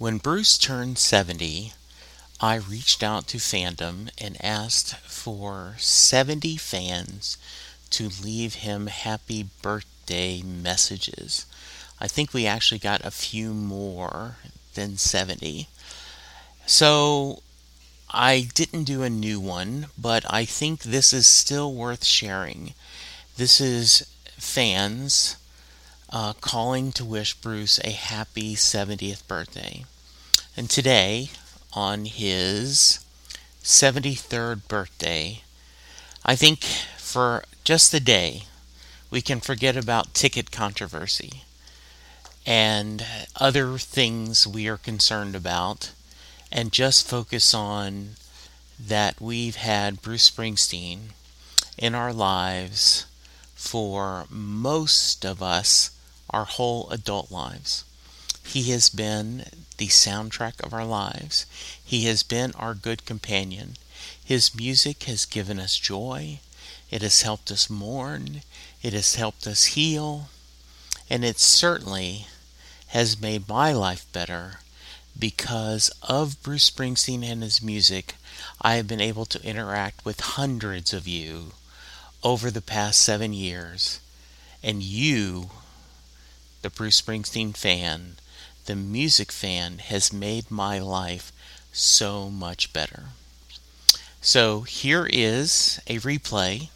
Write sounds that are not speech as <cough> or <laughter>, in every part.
When Bruce turned 70, I reached out to fandom and asked for 70 fans to leave him happy birthday messages. I think we actually got a few more than 70. So I didn't do a new one, but I think this is still worth sharing. This is fans uh, calling to wish Bruce a happy 70th birthday. And today, on his 73rd birthday, I think for just a day, we can forget about ticket controversy and other things we are concerned about and just focus on that we've had Bruce Springsteen in our lives for most of us our whole adult lives. He has been the soundtrack of our lives. He has been our good companion. His music has given us joy. It has helped us mourn. It has helped us heal. And it certainly has made my life better because of Bruce Springsteen and his music. I have been able to interact with hundreds of you over the past seven years. And you the Bruce Springsteen fan, the music fan, has made my life so much better. So here is a replay.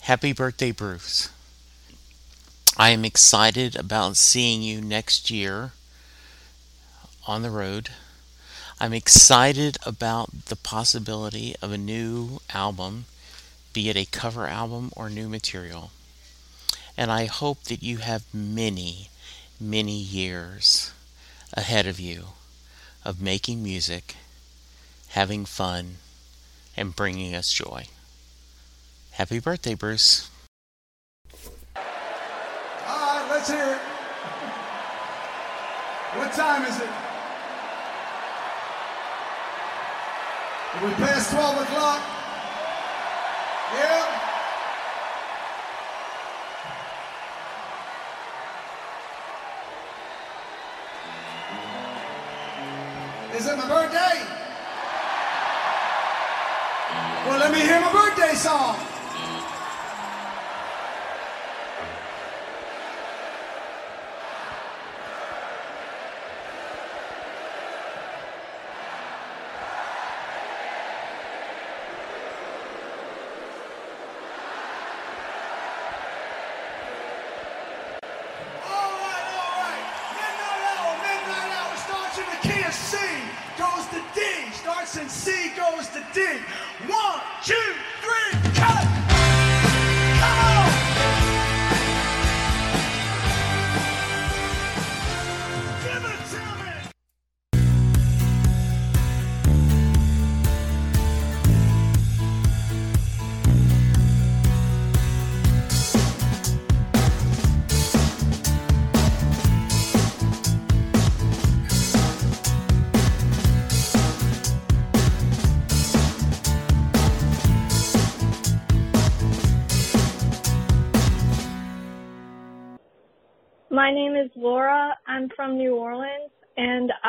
Happy birthday, Bruce. I am excited about seeing you next year on the road. I'm excited about the possibility of a new album, be it a cover album or new material. And I hope that you have many, many years ahead of you of making music, having fun, and bringing us joy. Happy birthday, Bruce. All right, let's hear it. What time is it? Are we past 12 o'clock? Yeah? My birthday? Well, let me hear my birthday song.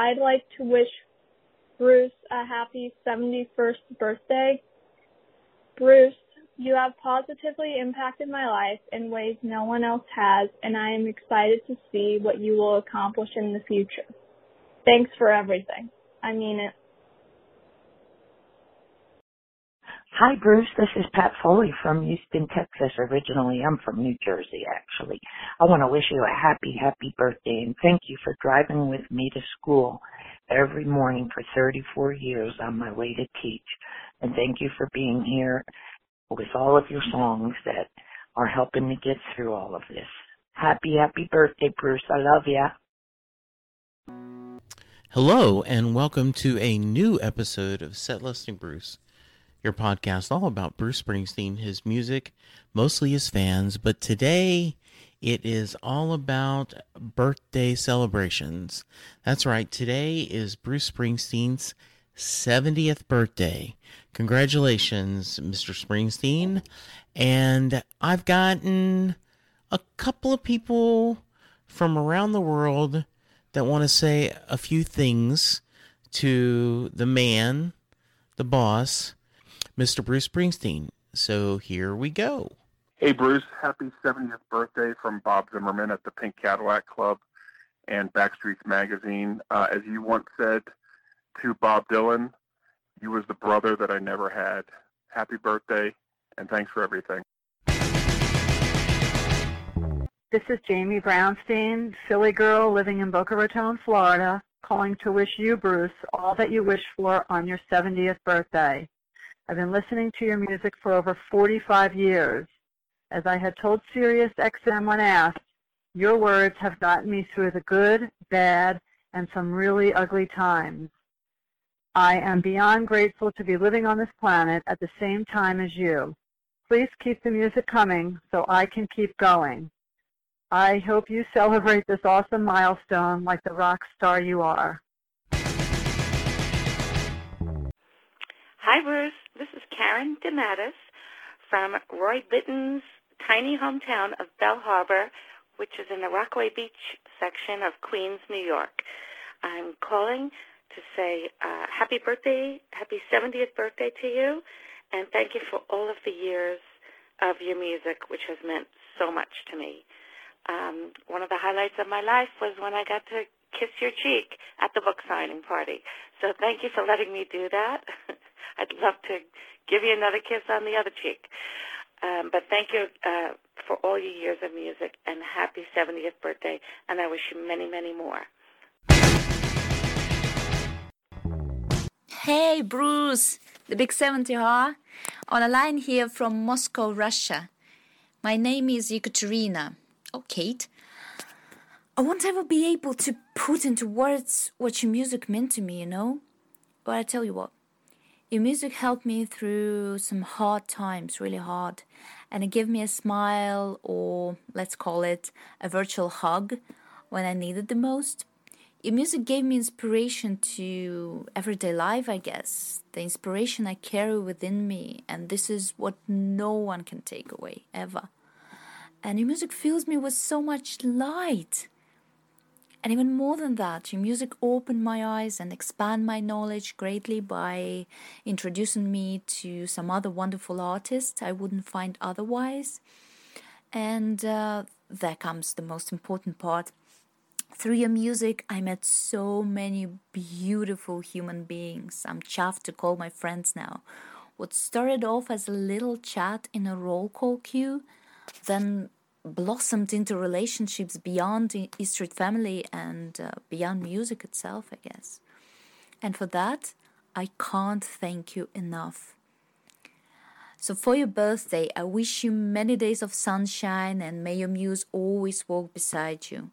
I'd like to wish Bruce a happy 71st birthday. Bruce, you have positively impacted my life in ways no one else has, and I am excited to see what you will accomplish in the future. Thanks for everything. I mean it. Hi, Bruce. This is Pat Foley from Houston, Texas. Originally, I'm from New Jersey, actually. I want to wish you a happy, happy birthday and thank you for driving with me to school every morning for 34 years on my way to teach. And thank you for being here with all of your songs that are helping me get through all of this. Happy, happy birthday, Bruce. I love ya. Hello, and welcome to a new episode of Set Lusting Bruce, your podcast all about Bruce Springsteen, his music, mostly his fans, but today it is all about birthday celebrations. That's right, today is Bruce Springsteen's 70th birthday. Congratulations, Mr. Springsteen. And I've gotten a couple of people from around the world that want to say a few things to the man, the boss, Mr. Bruce Springsteen. So here we go. Hey, Bruce, happy 70th birthday from Bob Zimmerman at the Pink Cadillac Club and Backstreets Magazine. Uh, as you once said to Bob Dylan, you was the brother that I never had. Happy birthday, and thanks for everything. This is Jamie Brownstein, Philly girl living in Boca Raton, Florida, calling to wish you, Bruce, all that you wish for on your 70th birthday. I've been listening to your music for over 45 years. As I had told Sirius XM when asked, your words have gotten me through the good, bad, and some really ugly times. I am beyond grateful to be living on this planet at the same time as you. Please keep the music coming so I can keep going. I hope you celebrate this awesome milestone like the rock star you are. Hi, Bruce. This is Karen DeMattis from Roy Bittan's tiny hometown of Belle Harbor, which is in the Rockaway Beach section of Queens, New York. I'm calling to say uh, happy birthday, happy 70th birthday to you, and thank you for all of the years of your music, which has meant so much to me. Um, one of the highlights of my life was when I got to kiss your cheek at the book signing party. So thank you for letting me do that. <laughs> I'd love to give you another kiss on the other cheek. Um, but thank you uh, for all your years of music and happy 70th birthday, and I wish you many, many more. Hey, Bruce, the big 70, huh? On a line here from Moscow, Russia. My name is Ekaterina. Oh, Kate. I won't ever be able to put into words what your music meant to me, you know? But I tell you what, your music helped me through some hard times, really hard. And it gave me a smile, or let's call it a virtual hug, when I needed the most. Your music gave me inspiration to everyday life, I guess. The inspiration I carry within me, and this is what no one can take away, ever. And your music fills me with so much light. And even more than that, your music opened my eyes and expand my knowledge greatly by introducing me to some other wonderful artists I wouldn't find otherwise. And uh, there comes the most important part. Through your music, I met so many beautiful human beings. I'm chuffed to call my friends now. What started off as a little chat in a roll call queue, then blossomed into relationships beyond the E Street family and uh, beyond music itself, I guess. And for that, I can't thank you enough. So, for your birthday, I wish you many days of sunshine and may your muse always walk beside you.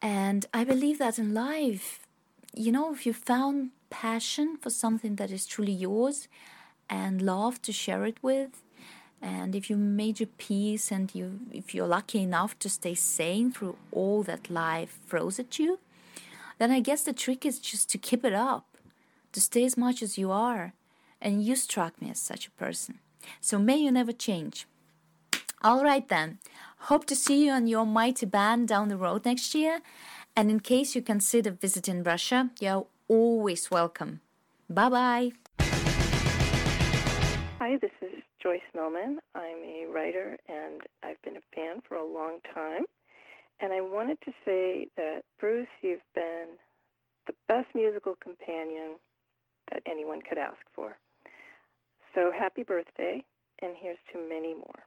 And I believe that in life, you know, if you found passion for something that is truly yours and love to share it with, and if you made your peace and you if you're lucky enough to stay sane through all that life throws at you then i guess the trick is just to keep it up to stay as much as you are. And you struck me as such a person. So may you never change. All right then. Hope to see you on your mighty band down the road next year. And in case you consider visiting russia you're always welcome. Bye bye Hi, this is Joyce Millman. I'm a writer and I've been a fan for a long time. And I wanted to say that, Bruce, you've been the best musical companion that anyone could ask for. So happy birthday, and here's to many more.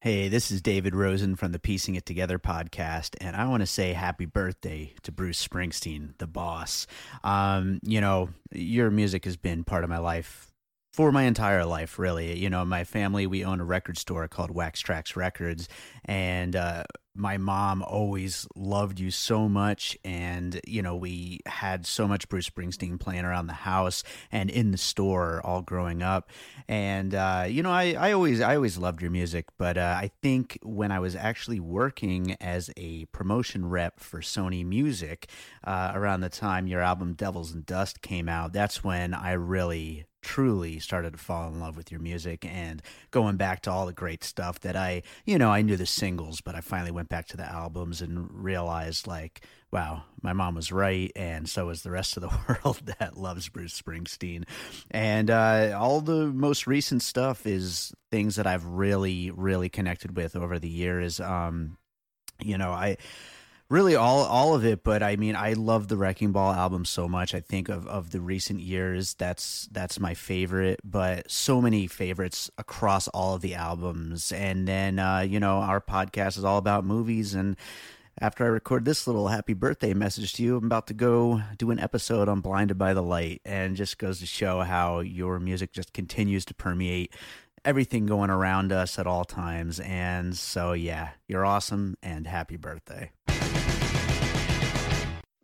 Hey, this is David Rosen from the Piecing It Together podcast, and I want to say happy birthday to Bruce Springsteen, the boss. Um, you know, your music has been part of my life for my entire life, really. You know, my family, we own a record store called Wax Tracks Records, and uh, my mom always loved you so much. And, you know, we had so much Bruce Springsteen playing around the house and in the store all growing up. And, uh, you know, I, I always, I always loved your music, but uh, I think when I was actually working as a promotion rep for Sony Music uh, around the time your album Devils and Dust came out, that's when I really truly started to fall in love with your music and going back to all the great stuff that I, you know, I knew the singles, but I finally went back to the albums and realized like, wow, my mom was right, and so is the rest of the <laughs> world that loves Bruce Springsteen. And uh, all the most recent stuff is things that I've really, really connected with over the years. Um, you know, I really all all of it but i mean i love the wrecking ball album so much i think of of the recent years that's that's my favorite but so many favorites across all of the albums and then uh you know our podcast is all about movies and after I record this little happy birthday message to you, I'm about to go do an episode on Blinded by the Light and just goes to show how your music just continues to permeate everything going around us at all times. And so, yeah, you're awesome and happy birthday.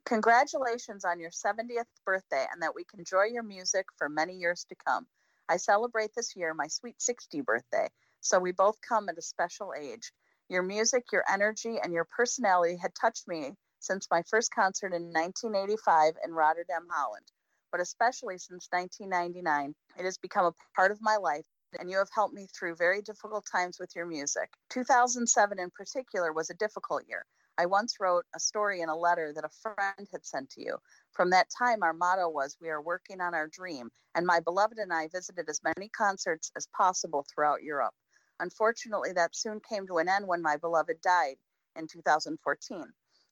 Congratulations on your 70th birthday and that we can enjoy your music for many years to come. I celebrate this year my sweet 60 birthday, so we both come at a special age. Your music, your energy, and your personality had touched me since my first concert in 1985 in Rotterdam, Holland. But especially since 1999, it has become a part of my life, and you have helped me through very difficult times with your music. 2007 in particular was a difficult year. I once wrote a story in a letter that a friend had sent to you. From that time, our motto was, We are working on our dream. And my beloved and I visited as many concerts as possible throughout Europe. Unfortunately, that soon came to an end when my beloved died in 2014.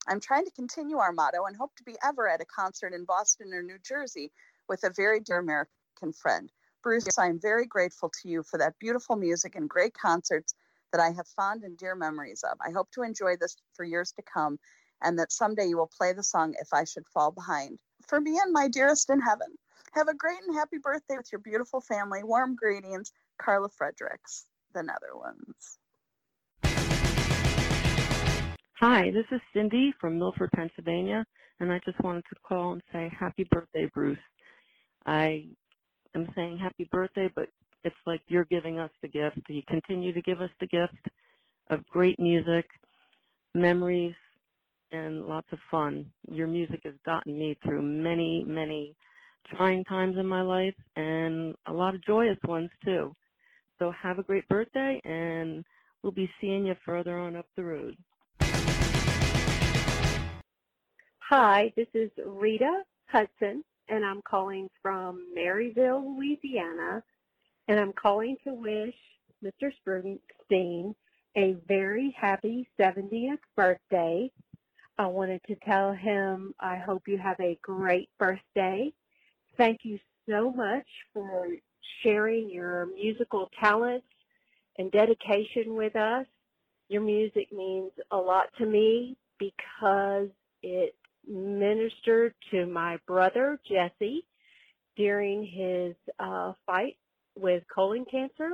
I'm trying to continue our motto and hope to be ever at a concert in Boston or New Jersey with a very dear American friend. Bruce, I'm very grateful to you for that beautiful music and great concerts that I have fond and dear memories of. I hope to enjoy this for years to come and that someday you will play the song If I Should Fall Behind. For me and my dearest in heaven, have a great and happy birthday with your beautiful family. Warm greetings, Carla Fredericks, the Netherlands. Hi, this is Cindy from Milford, Pennsylvania, and I just wanted to call and say happy birthday, Bruce. I am saying happy birthday, but it's like you're giving us the gift. You continue to give us the gift of great music, memories, and lots of fun. Your music has gotten me through many, many trying times in my life and a lot of joyous ones too. So have a great birthday and we'll be seeing you further on up the road. Hi, this is Rita Hudson and I'm calling from Maryville, Louisiana and I'm calling to wish Mr. Springsteen a very happy 70th birthday. I wanted to tell him I hope you have a great birthday. Thank you so much for sharing your musical talents and dedication with us. Your music means a lot to me because it ministered to my brother Jesse during his uh, fight with colon cancer.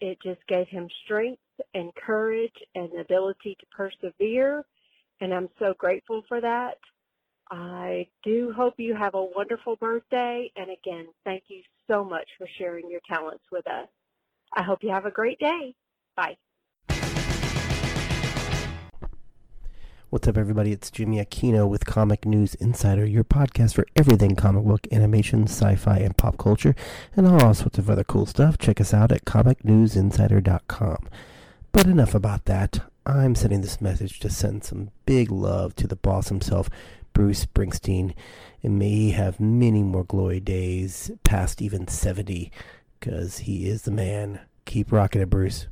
It just gave him strength and courage and the ability to persevere. And I'm so grateful for that. I do hope you have a wonderful birthday. And again, thank you so much for sharing your talents with us. I hope you have a great day. Bye. What's up, everybody? It's Jimmy Aquino with Comic News Insider, your podcast for everything comic book, animation, sci fi, and pop culture, and all sorts of other cool stuff. Check us out at comicnewsinsider.com. But enough about that. I'm sending this message to send some big love to the boss himself, Bruce Springsteen, and may he have many more glory days past even 70, because he is the man. Keep rocking it, Bruce.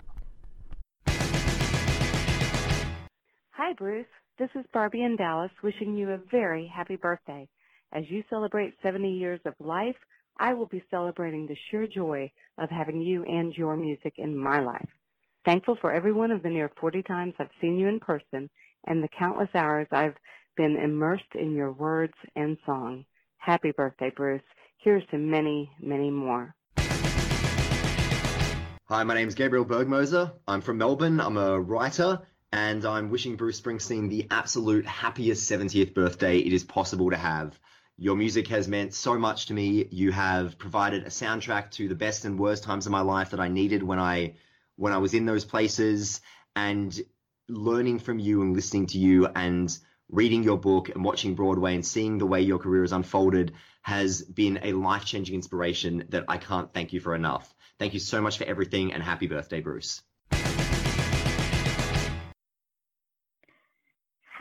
Hi, Bruce. This is Barbie in Dallas wishing you a very happy birthday. As you celebrate 70 years of life, I will be celebrating the sheer joy of having you and your music in my life. Thankful for every one of the near 40 times I've seen you in person and the countless hours I've been immersed in your words and song. Happy birthday, Bruce. Here's to many, many more. Hi, my name is Gabriel Bergmoser. I'm from Melbourne. I'm a writer and I'm wishing Bruce Springsteen the absolute happiest 70th birthday it is possible to have. Your music has meant so much to me. You have provided a soundtrack to the best and worst times of my life that I needed when I when I was in those places and learning from you and listening to you and reading your book and watching Broadway and seeing the way your career has unfolded has been a life changing inspiration that I can't thank you for enough. Thank you so much for everything and happy birthday, Bruce.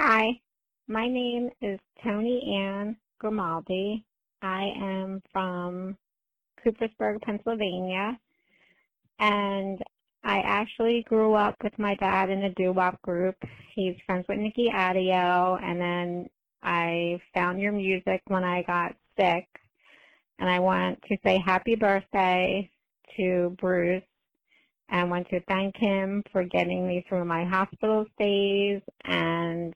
Hi, my name is Tony Ann Grimaldi. I am from Coopersburg, Pennsylvania, and I actually grew up with my dad in a doo-wop group. He's friends with Nicky Addeo, and then I found your music when I got sick, and I want to say happy birthday to Bruce and want to thank him for getting me through my hospital stays and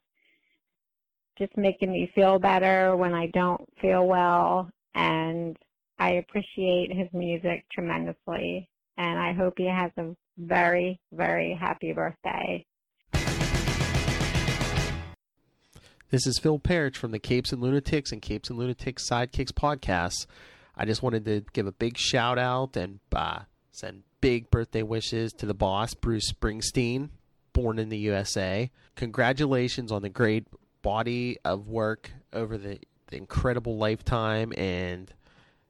just making me feel better when I don't feel well. And I appreciate his music tremendously. And I hope he has a very, very happy birthday. This is Phil Parrish from the Capes and Lunatics and Capes and Lunatics Sidekicks podcast. I just wanted to give a big shout out and uh, send big birthday wishes to the boss, Bruce Springsteen, born in the USA. Congratulations on the great body of work over the, the incredible lifetime and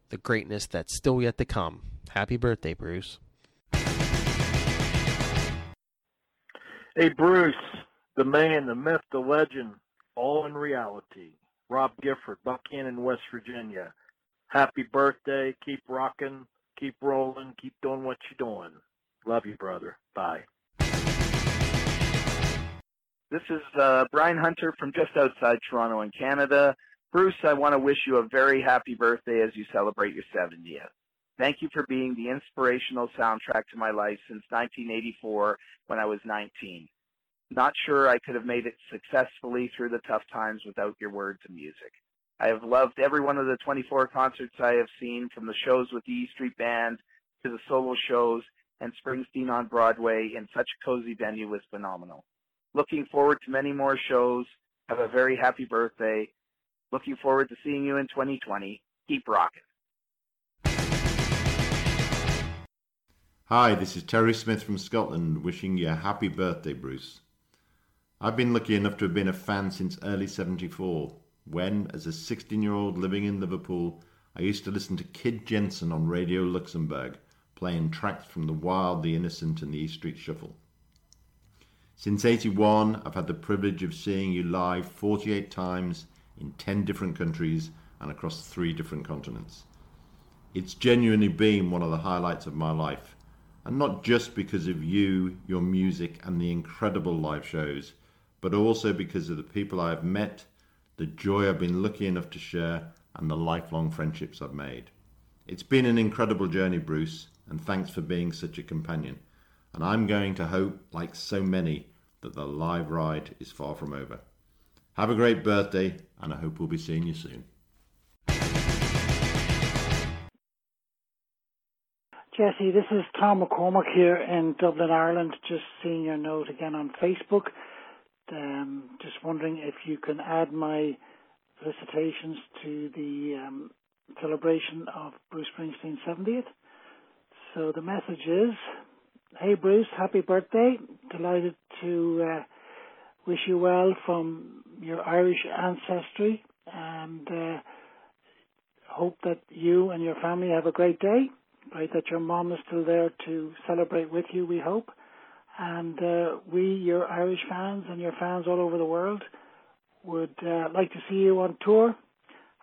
the greatness that's still yet to come. Happy birthday, Bruce. Hey, Bruce, the man, the myth, the legend, all in reality. Rob Gifford, Buchanan, West Virginia. Happy birthday. Keep rocking. Keep rolling. Keep doing what you're doing. Love you, brother. Bye. This is uh, Brian Hunter from just outside Toronto in Canada. Bruce, I want to wish you a very happy birthday as you celebrate your 70th. Thank you for being the inspirational soundtrack to my life since 1984 when I was 19. Not sure I could have made it successfully through the tough times without your words and music. I have loved every one of the 24 concerts I have seen, from the shows with the E Street Band to the solo shows, and Springsteen on Broadway in such a cozy venue was phenomenal. Looking forward to many more shows. Have a very happy birthday. Looking forward to seeing you in 2020. Keep rocking. Hi, this is Terry Smith from Scotland, wishing you a happy birthday, Bruce. I've been lucky enough to have been a fan since early 74, when, as a 16 year old living in Liverpool, I used to listen to Kid Jensen on Radio Luxembourg, playing tracks from The Wild, The Innocent, and The East Street Shuffle. Since 81, I've had the privilege of seeing you live 48 times in 10 different countries and across three different continents. It's genuinely been one of the highlights of my life and not just because of you, your music, and the incredible live shows, but also because of the people I have met, the joy I've been lucky enough to share, and the lifelong friendships I've made. It's been an incredible journey, Bruce, and thanks for being such a companion. And I'm going to hope, like so many, that the live ride is far from over. Have a great birthday, and I hope we'll be seeing you soon. Jesse, this is Tom McCormack here in Dublin, Ireland. Just seeing your note again on Facebook. Um, just wondering if you can add my felicitations to the um, celebration of Bruce Springsteen's 70th. So the message is, hey Bruce, happy birthday. Delighted to uh, wish you well from your Irish ancestry and uh, hope that you and your family have a great day right? That your mom is still there to celebrate with you, we hope. And uh, we, your Irish fans and your fans all over the world, would uh, like to see you on tour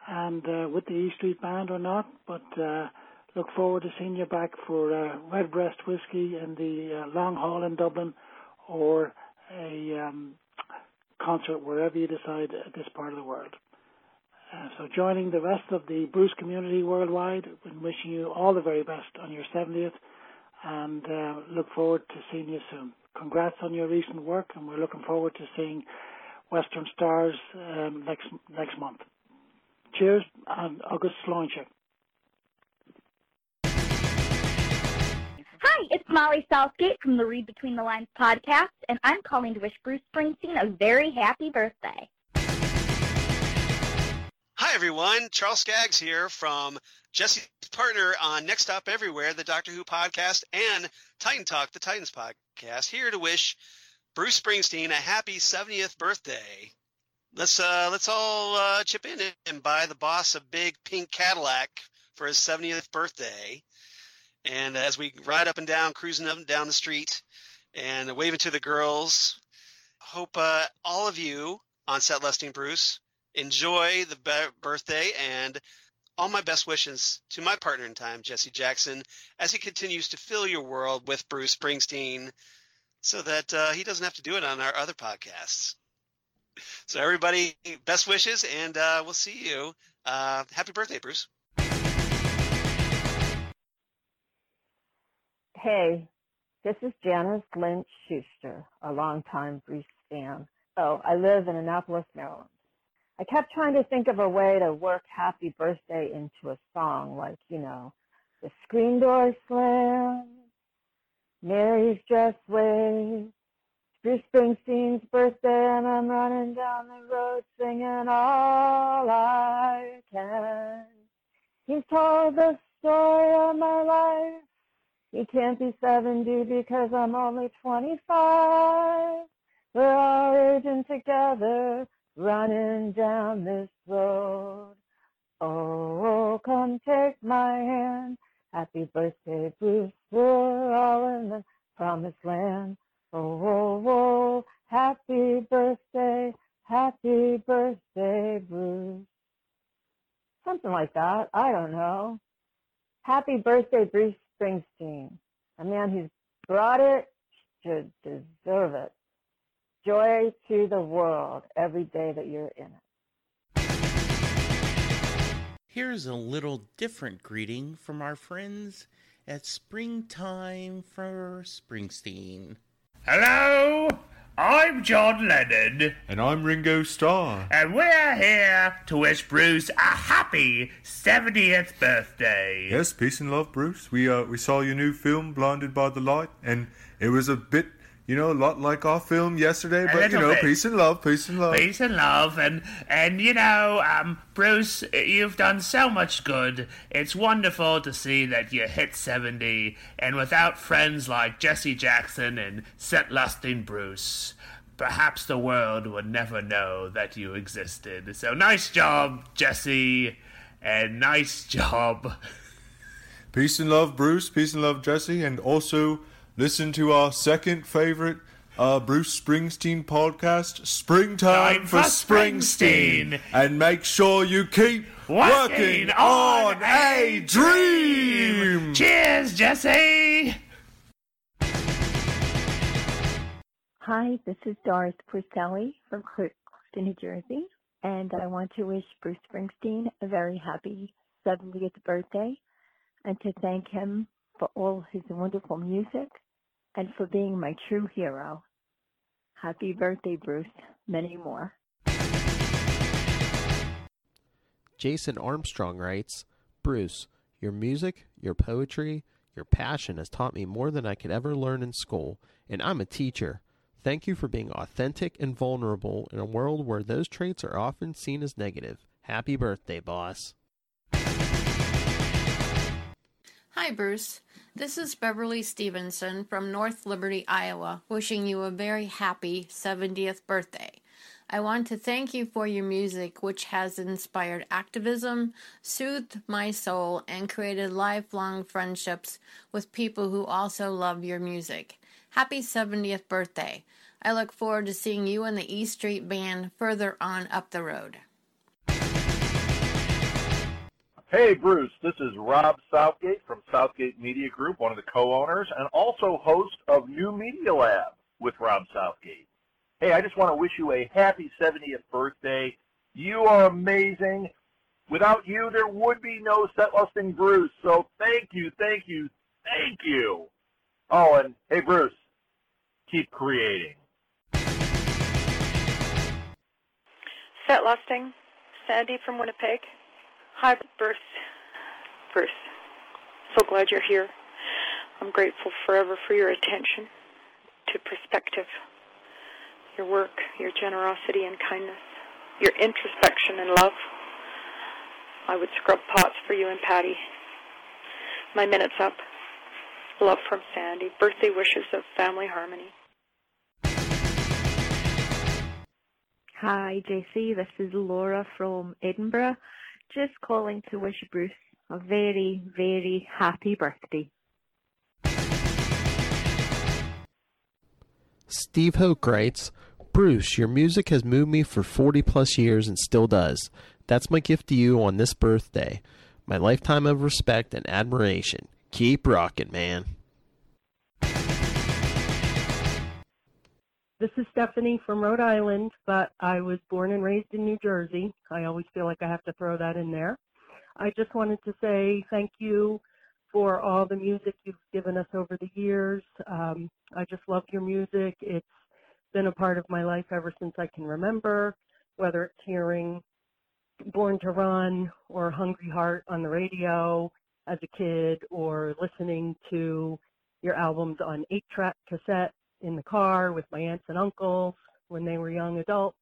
and uh, with the E Street Band or not, but uh, look forward to seeing you back for uh, Redbreast Whiskey in the uh, Long Hall in Dublin or a um, concert wherever you decide at this part of the world. Uh, so joining the rest of the Bruce community worldwide and wishing you all the very best on your 70th and uh, look forward to seeing you soon. Congrats on your recent work and we're looking forward to seeing Western Stars um, next next month. Cheers and August Sláinte. Hi, it's Molly Southgate from the Read Between the Lines podcast, and I'm calling to wish Bruce Springsteen a very happy birthday. Hi, everyone. Charles Skaggs here from Jesse's partner on Next Stop Everywhere, the Doctor Who podcast, and Titan Talk, the Titans podcast, here to wish Bruce Springsteen a happy 70th birthday. let's uh, let's all uh, chip in and buy the boss a big pink Cadillac for his 70th birthday. And as we ride up and down, cruising up and down the street, and waving to the girls, hope uh, all of you on Set Lusting Bruce enjoy the be- birthday and all my best wishes to my partner in time, Jesse Jackson, as he continues to fill your world with Bruce Springsteen so that uh, he doesn't have to do it on our other podcasts. So, everybody, best wishes, and uh, we'll see you. Uh, happy birthday, Bruce. Hey, this is Janice Lynch Schuster, a longtime Bruce fan. Oh, I live in Annapolis, Maryland. I kept trying to think of a way to work happy birthday into a song, like, you know, the screen door slams, Mary's dress waves, Bruce Springsteen's birthday, and I'm running down the road singing all I can. He's told the story of my life. He can't be 70 because I'm only 25. We're all aging together, running down this road. Oh, come take my hand. Happy birthday, Bruce. We're all in the promised land. Oh, oh, oh, happy birthday, happy birthday, Bruce. Something like that. I don't know. Happy birthday, Bruce Springsteen. A man who's brought it should deserve it. Joy to the world every day that you're in it. Here's a little different greeting from our friends at Springtime for Springsteen. Hello, I'm John Lennon. And I'm Ringo Starr. And we're here to wish Bruce a happy 70th birthday. Yes, peace and love, Bruce. We uh we saw your new film, Blinded by the Light, and it was a bit you know, a lot like our film yesterday, but you know, bit. peace and love, peace and love. Peace and love, and and you know, um, Bruce, you've done so much good. It's wonderful to see that you hit seventy, and without friends like Jesse Jackson and Set Lusting Bruce, perhaps the world would never know that you existed. So nice job, Jesse, and nice <laughs> job. Peace and love, Bruce. Peace and love, Jesse, and also listen to our second favorite uh, Bruce Springsteen podcast, Springtime Time for for Springsteen. Springsteen. And make sure you keep Working working on on a dream. Cheers, Jesse. Hi, this is Doris Porcelli from Clifton, New Jersey, and I want to wish Bruce Springsteen a very happy 70th birthday and to thank him for all his wonderful music and for being my true hero. Happy birthday, Bruce. Many more. Jason Armstrong writes Bruce, your music, your poetry, your passion has taught me more than I could ever learn in school, and I'm a teacher. Thank you for being authentic and vulnerable in a world where those traits are often seen as negative. Happy birthday, boss. Hi, Bruce. This is Beverly Stevenson from North Liberty, Iowa, wishing you a very happy 70th birthday. I want to thank you for your music, which has inspired activism, soothed my soul, and created lifelong friendships with people who also love your music. Happy 70th birthday. I look forward to seeing you and the E Street Band further on up the road. Hey, Bruce, this is Rob Southgate from Southgate Media Group, one of the co-owners and also host of New Media Lab with Rob Southgate. Hey, I just want to wish you a happy 70th birthday. You are amazing. Without you, there would be no Set Lusting Bruce. So thank you, thank you, thank you. Oh, and hey, Bruce, keep creating. Set Lusting, Sandy from Winnipeg. Hi, Bruce. Bruce, so glad you're here. I'm grateful forever for your attention to perspective, your work, your generosity and kindness, your introspection and love. I would scrub pots for you and Patti. My minute's up. Love from Sandy. Birthday wishes of family harmony. Hi, JC. This is Laura from Edinburgh. Just calling to wish Bruce a very, very happy birthday. Steve Hoke writes, Bruce, your music has moved me for 40 plus years and still does. That's my gift to you on this birthday. My lifetime of respect and admiration. Keep rocking, man. This is Stephanie from Rhode Island, but I was born and raised in New Jersey. I always feel like I have to throw that in there. I just wanted to say thank you for all the music you've given us over the years. Um, I just love your music. It's been a part of my life ever since I can remember, whether it's hearing Born to Run or Hungry Heart on the radio as a kid or listening to your albums on 8 track cassette in the car with my aunts and uncles when they were young adults.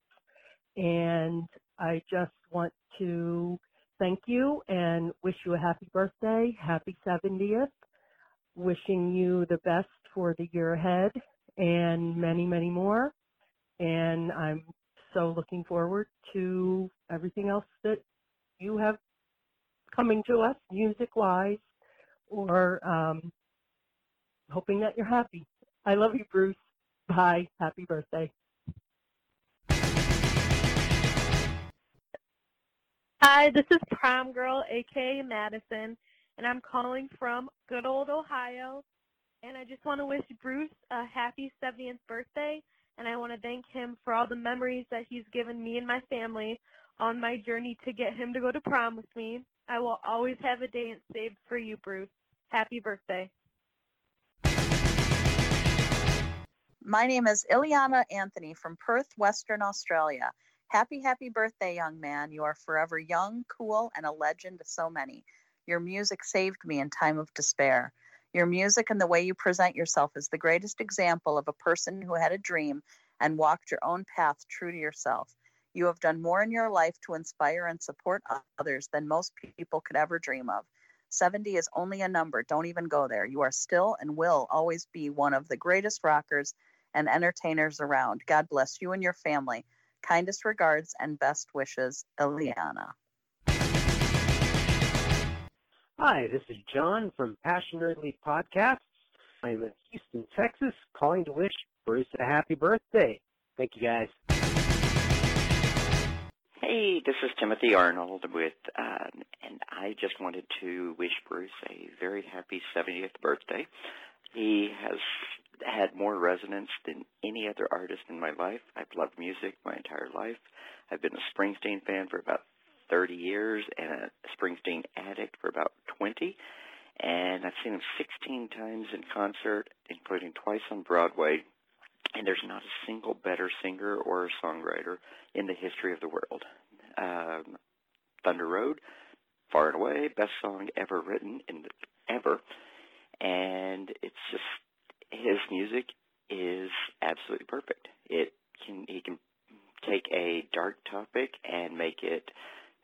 And I just want to thank you and wish you a happy birthday, happy 70th. Wishing you the best for the year ahead and many, many more. And I'm so looking forward to everything else that you have coming to us music wise or um, hoping that you're happy. I love you, Bruce. Bye. Happy birthday. Hi, this is Prom Girl, aka Madison, and I'm calling from good old Ohio. And I just want to wish Bruce a happy 70th birthday, and I want to thank him for all the memories that he's given me and my family on my journey to get him to go to prom with me. I will always have a dance saved for you, Bruce. Happy birthday. My name is Ileana Anthony from Perth, Western Australia. Happy, happy birthday, young man. You are forever young, cool, and a legend to so many. Your music saved me in time of despair. Your music and the way you present yourself is the greatest example of a person who had a dream and walked your own path true to yourself. You have done more in your life to inspire and support others than most people could ever dream of. 70 is only a number. Don't even go there. You are still and will always be one of the greatest rockers and entertainers around. God bless you and your family. Kindest regards and best wishes, Eliana. Hi, this is John from Passionately Podcasts. I'm in Houston, Texas, calling to wish Bruce a happy birthday. Thank you, guys. Hey, this is Timothy Arnold with, um, and I just wanted to wish Bruce a very happy 70th birthday. He has had more resonance than any other artist in my life. I've loved music my entire life. I've been a Springsteen fan for about 30 years and a Springsteen addict for about 20. And I've seen him 16 times in concert, including twice on Broadway. And there's not a single better singer or songwriter in the history of the world. Um, Thunder Road, far and away, best song ever written in the, ever. And it's just his music is absolutely perfect. It can he can take a dark topic and make it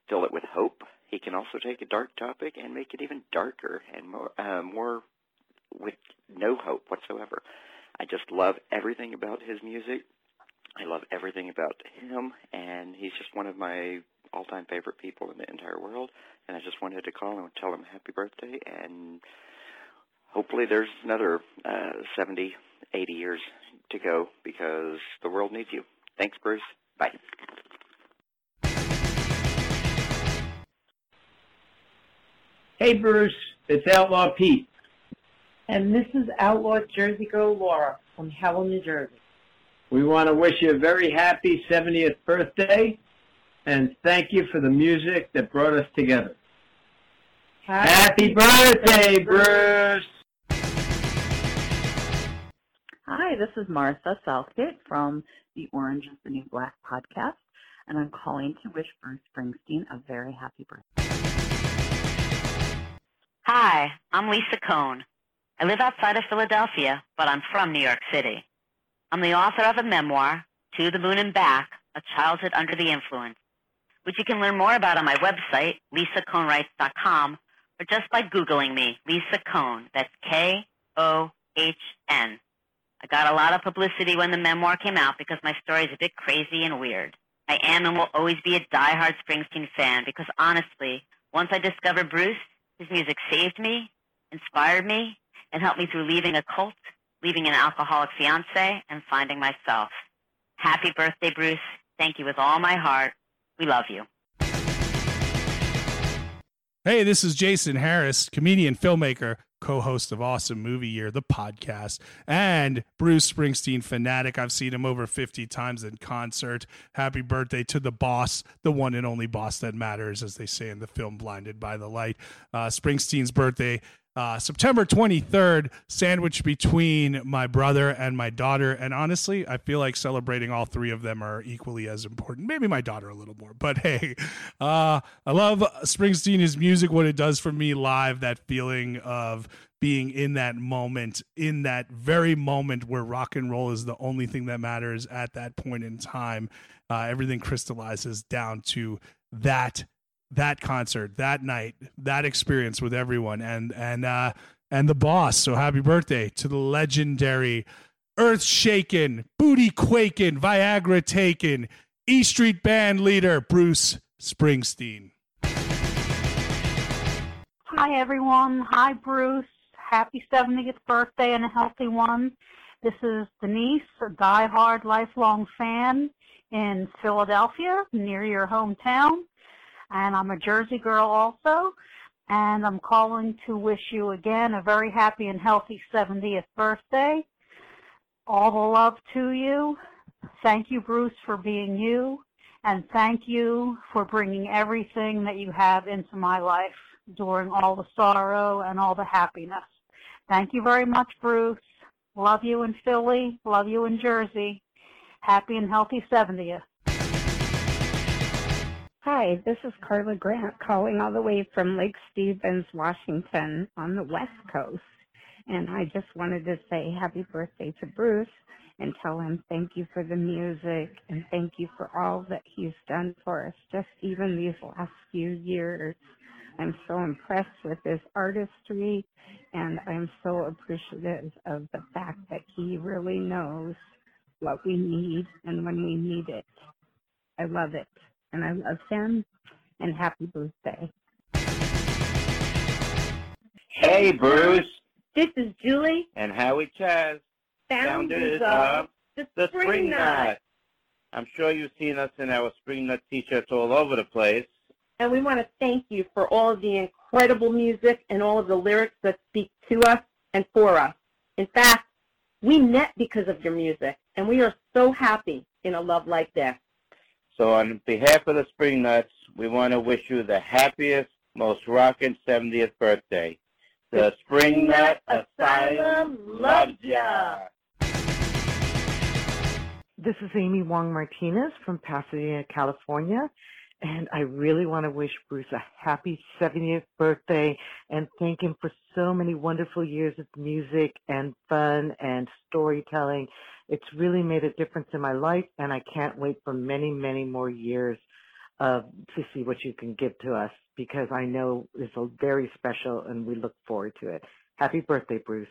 fill it with hope. He can also take a dark topic and make it even darker and more uh, more with no hope whatsoever. I just love everything about his music. I love everything about him, and he's just one of my all-time favorite people in the entire world. And I just wanted to call him and tell him happy birthday and hopefully there's another uh, 70, 80 years to go because the world needs you. Thanks, Bruce. Bye. Hey, Bruce. It's Outlaw Pete. And this is Outlaw Jersey Girl Laura from Howell, New Jersey. We want to wish you a very happy 70th birthday and thank you for the music that brought us together. Happy, happy birthday, Bruce! Hi, this is Martha Southgate from the Orange is the New Black podcast, and I'm calling to wish Bruce Springsteen a very happy birthday. Hi, I'm Lisa Kohn. I live outside of Philadelphia, but I'm from New York City. I'm the author of a memoir, To the Moon and Back, A Childhood Under the Influence, which you can learn more about on my website, lisakohnwrites.com, or just by Googling me, Lisa Kohn. That's K-O-H-N. I got a lot of publicity when the memoir came out because my story is a bit crazy and weird. I am and will always be a die-hard Springsteen fan because honestly, once I discovered Bruce, his music saved me, inspired me, and helped me through leaving a cult, leaving an alcoholic fiance, and finding myself. Happy birthday, Bruce. Thank you with all my heart. We love you. Hey, this is Jason Harris, comedian, filmmaker, co host of Awesome Movie Year, the podcast, and Bruce Springsteen fanatic. I've seen him over 50 times in concert. Happy birthday to the boss, the one and only boss that matters, as they say in the film Blinded by the Light. Uh, Springsteen's birthday uh, September 23rd, sandwiched between my brother and my daughter. And honestly, I feel like celebrating all three of them are equally as important. Maybe my daughter a little more, but <laughs> hey, uh, I love Springsteen, his music, what it does for me live, that feeling of being in that moment, in that very moment where rock and roll is the only thing that matters at that point in time. Uh, everything crystallizes down to that that concert, that night, that experience with everyone, and and uh, and the boss. So happy birthday to the legendary, earth shaken, booty quaking, Viagra taken, E Street Band leader Bruce Springsteen. Hi everyone. Hi Bruce. Happy 70th birthday and a healthy one. This is Denise, a die-hard lifelong fan in Philadelphia, near your hometown and I'm a Jersey girl also. And I'm calling to wish you again a very happy and healthy 70th birthday. All the love to you. Thank you, Bruce, for being you. And thank you for bringing everything that you have into my life during all the sorrow and all the happiness. Thank you very much, Bruce. Love you in Philly. Love you in Jersey. Happy and healthy 70th. Hi, this is Carla Grant calling all the way from Lake Stevens, Washington on the West Coast. And I just wanted to say happy birthday to Bruce and tell him thank you for the music and thank you for all that he's done for us just even these last few years. I'm so impressed with his artistry and I'm so appreciative of the fact that he really knows what we need and when we need it. I love it and I love him. And happy birthday. Hey, Bruce. This is Julie. And Howie Chaz. Founders of the, the Spring, Spring Nut. Nut. I'm sure you've seen us in our Spring Nut t-shirts all over the place. And we want to thank you for all of the incredible music and all of the lyrics that speak to us and for us. In fact, we met because of your music, and we are so happy in a love like this. So on behalf of the Spring Nuts, we want to wish you the happiest, most rockin' 70th birthday. The Spring Nut Asylum loves ya. This is Amy Wong Martinez from Pasadena, California, and I really want to wish Bruce a happy 70th birthday and thank him for so many wonderful years of music and fun and storytelling. It's really made a difference in my life, and I can't wait for many, many more years uh, to see what you can give to us because I know it's a very special and we look forward to it. Happy birthday, Bruce.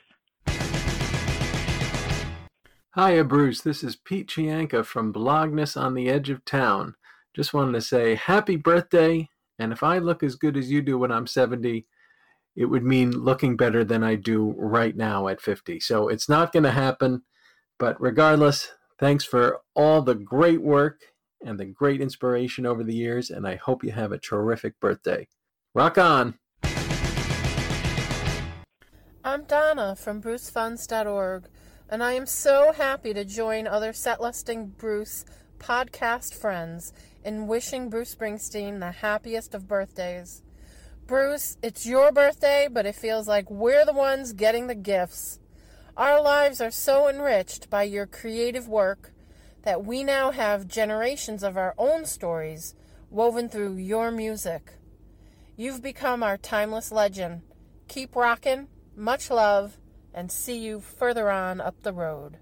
Hiya, Bruce. This is Pete Chianca from Blogness on the Edge of Town. Just wanted to say happy birthday. And if I look as good as you do when I'm 70, it would mean looking better than I do right now at 50. So it's not going to happen. But regardless, thanks for all the great work and the great inspiration over the years. And I hope you have a terrific birthday. Rock on. I'm Donna from BruceFunds.org, and I am so happy to join other Set Lusting Bruce podcast friends in wishing Bruce Springsteen the happiest of birthdays. Bruce, it's your birthday, but it feels like we're the ones getting the gifts. Our lives are so enriched by your creative work that we now have generations of our own stories woven through your music. You've become our timeless legend. Keep rockin', much love, and see you further on up the road.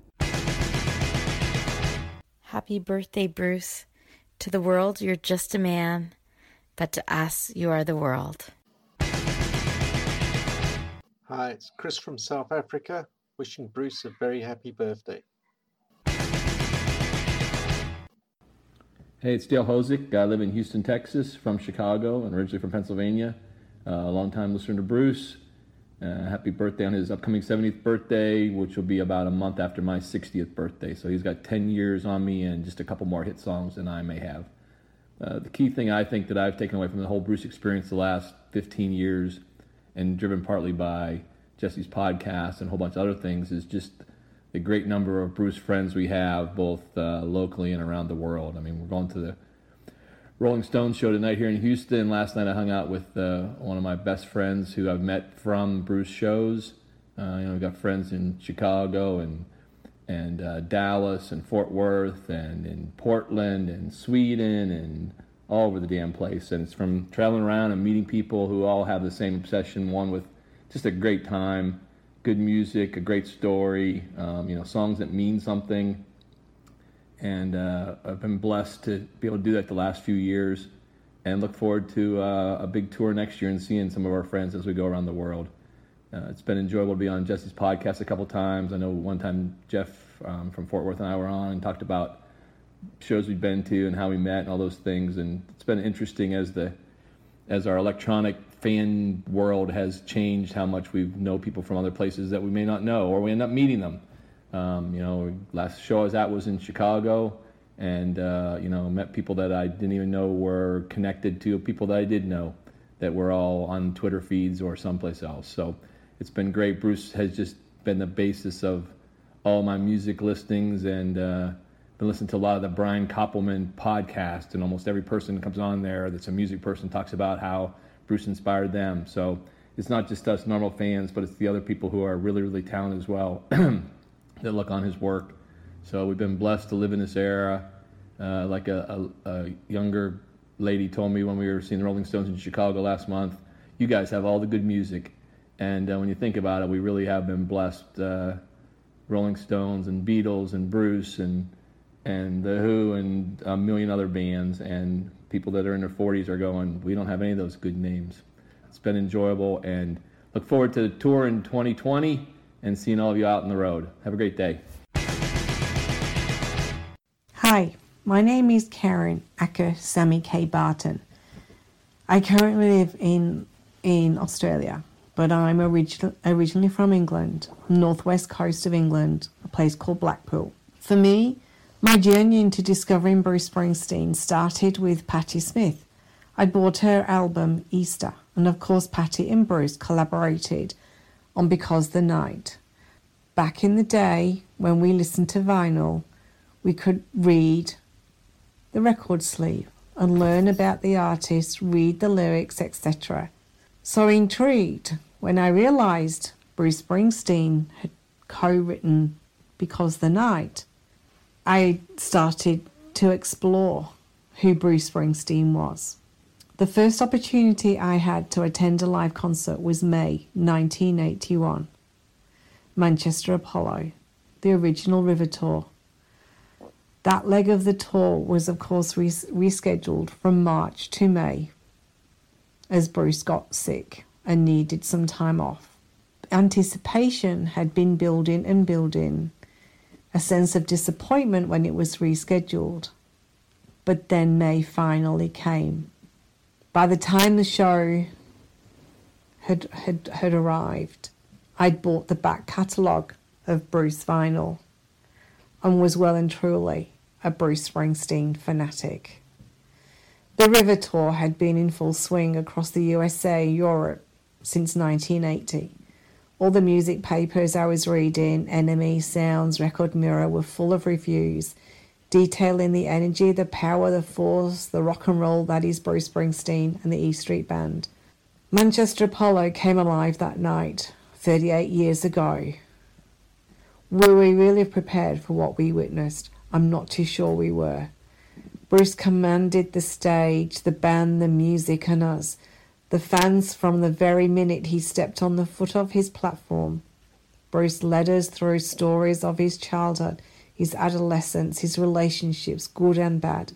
Happy birthday, Bruce. To the world, you're just a man, but to us, you are the world. Hi, it's Chris from South Africa, wishing Bruce a very happy birthday. Hey, it's Dale Hosick. I live in Houston, Texas, from Chicago, and originally from Pennsylvania. Uh, a long time listener to Bruce. Uh, happy birthday on his upcoming 70th birthday, which will be about a month after my 60th birthday. So he's got 10 years on me and just a couple more hit songs than I may have. Uh, the key thing I think that I've taken away from the whole Bruce experience the last 15 years, and driven partly by Jesse's podcast and a whole bunch of other things, is just the great number of Bruce friends we have, both uh, locally and around the world. I mean, we're going to the Rolling Stones show tonight here in Houston. Last night I hung out with uh, one of my best friends who I've met from Bruce shows. Uh, you know, we've got friends in Chicago and and uh, Dallas and Fort Worth and in Portland and Sweden and all over the damn place. And it's from traveling around and meeting people who all have the same obsession. One with just a great time, good music, a great story, um, you know, songs that mean something and uh, I've been blessed to be able to do that the last few years, and look forward to uh, a big tour next year and seeing some of our friends as we go around the world. Uh, it's been enjoyable to be on Jesse's podcast a couple times. I know one time Jeff um, from Fort Worth and I were on and talked about shows we've been to and how we met and all those things, and it's been interesting as the as our electronic fan world has changed how much we know people from other places that we may not know or we end up meeting them um, you know, last show I was at was in Chicago, and uh, you know, met people that I didn't even know were connected to people that I did know, that were all on Twitter feeds or someplace else. So it's been great. Bruce has just been the basis of all my music listings, and uh, been listening to a lot of the Brian Koppelman podcast, and almost every person that comes on there that's a music person talks about how Bruce inspired them. So it's not just us normal fans, but it's the other people who are really, really talented as well. <clears throat> that look on his work. So we've been blessed to live in this era. Uh, like a, a, a, younger lady told me when we were seeing the Rolling Stones in Chicago last month, you guys have all the good music. And uh, when you think about it, we really have been blessed. Uh, Rolling Stones and Beatles and Bruce and and the Who and a million other bands and people that are in their 40s are going. We don't have any of those good names. It's been enjoyable and look forward to the tour in 2020 and seeing all of you out on the road. Have a great day. Hi, my name is Karen Acker Sammy K. Barton. I currently live in in Australia, but I'm original, originally from England, northwest coast of England, a place called Blackpool. For me, my journey into discovering Bruce Springsteen started with Patti Smith. I bought her album Easter, and of course, Patti and Bruce collaborated on Because the Night. Back in the day, when we listened to vinyl, we could read the record sleeve and learn about the artist, read the lyrics, etc. So intrigued when I realized Bruce Springsteen had co written Because the Night, I started to explore who Bruce Springsteen was. The first opportunity I had to attend a live concert was May 1981, Manchester Apollo, the original River Tour. That leg of the tour was, of course, res- rescheduled from March to May as Bruce got sick and needed some time off. Anticipation had been building and building, a sense of disappointment when it was rescheduled. But then May finally came by the time the show had, had, had arrived, I'd bought the back catalogue of Bruce vinyl and was well and truly a Bruce Springsteen fanatic. The River Tour had been in full swing across the USA, Europe, since 1980. All the music papers I was reading, NME, Sounds, Record Mirror, were full of reviews detailing the energy, the power, the force, the rock and roll that is Bruce Springsteen and the E Street Band. Manchester Apollo came alive that night, 38 years ago. Were we really prepared for what we witnessed? I'm not too sure we were. Bruce commanded the stage, the band, the music, and us, the fans from the very minute he stepped on the foot of his platform. Bruce led us through stories of his childhood his adolescence, his relationships, good and bad.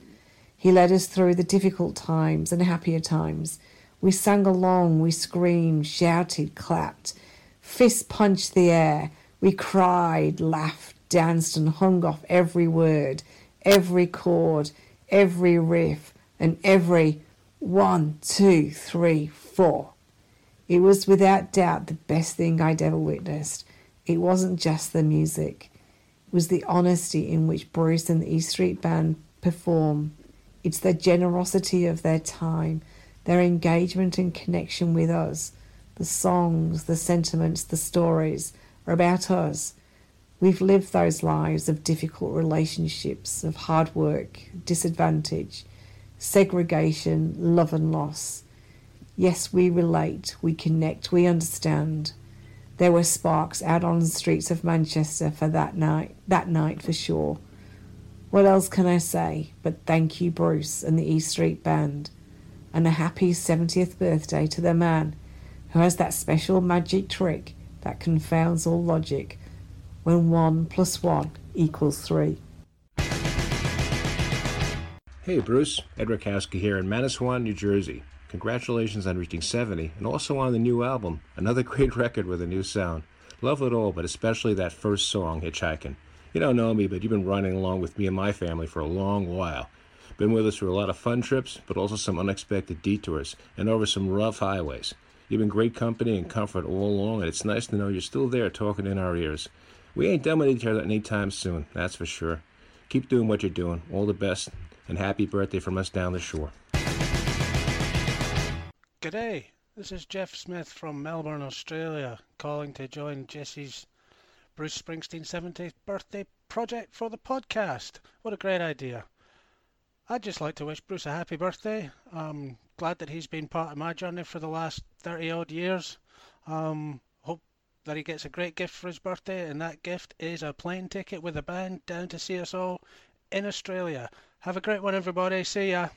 He led us through the difficult times and happier times. We sang along, we screamed, shouted, clapped, fist punched the air. We cried, laughed, danced, and hung off every word, every chord, every riff, and every one, two, three, four. It was without doubt the best thing I'd ever witnessed. It wasn't just the music, was the honesty in which Bruce and the E Street Band perform. It's the generosity of their time, their engagement and connection with us. The songs, the sentiments, the stories are about us. We've lived those lives of difficult relationships, of hard work, disadvantage, segregation, love, and loss. Yes, we relate, we connect, we understand. There were sparks out on the streets of Manchester for that night, that night for sure. What else can I say but thank you, Bruce and the E Street Band, and a happy 70th birthday to the man who has that special magic trick that confounds all logic when one plus one equals three. Hey Bruce, Ed Rakowski here in Manasquan, New Jersey. Congratulations on reaching 70 and also on the new album. Another <laughs> great record with a new sound. Love it all, but especially that first song, Hitchhiking. You don't know me, but you've been running along with me and my family for a long while. Been with us through a lot of fun trips, but also some unexpected detours and over some rough highways. You've been great company and comfort all along, and it's nice to know you're still there talking in our ears. We ain't done with each other anytime soon, that's for sure. Keep doing what you're doing. All the best, and happy birthday from us down the shore. G'day, this is Jeff Smith from Melbourne, Australia, calling to join Jesse's Bruce Springsteen 70th birthday project for the podcast. What a great idea. I'd just like to wish Bruce a happy birthday. I'm glad that he's been part of my journey for the last 30 odd years. Um, hope that he gets a great gift for his birthday, and that gift is a plane ticket with a band down to see us all in Australia. Have a great one, everybody. See ya.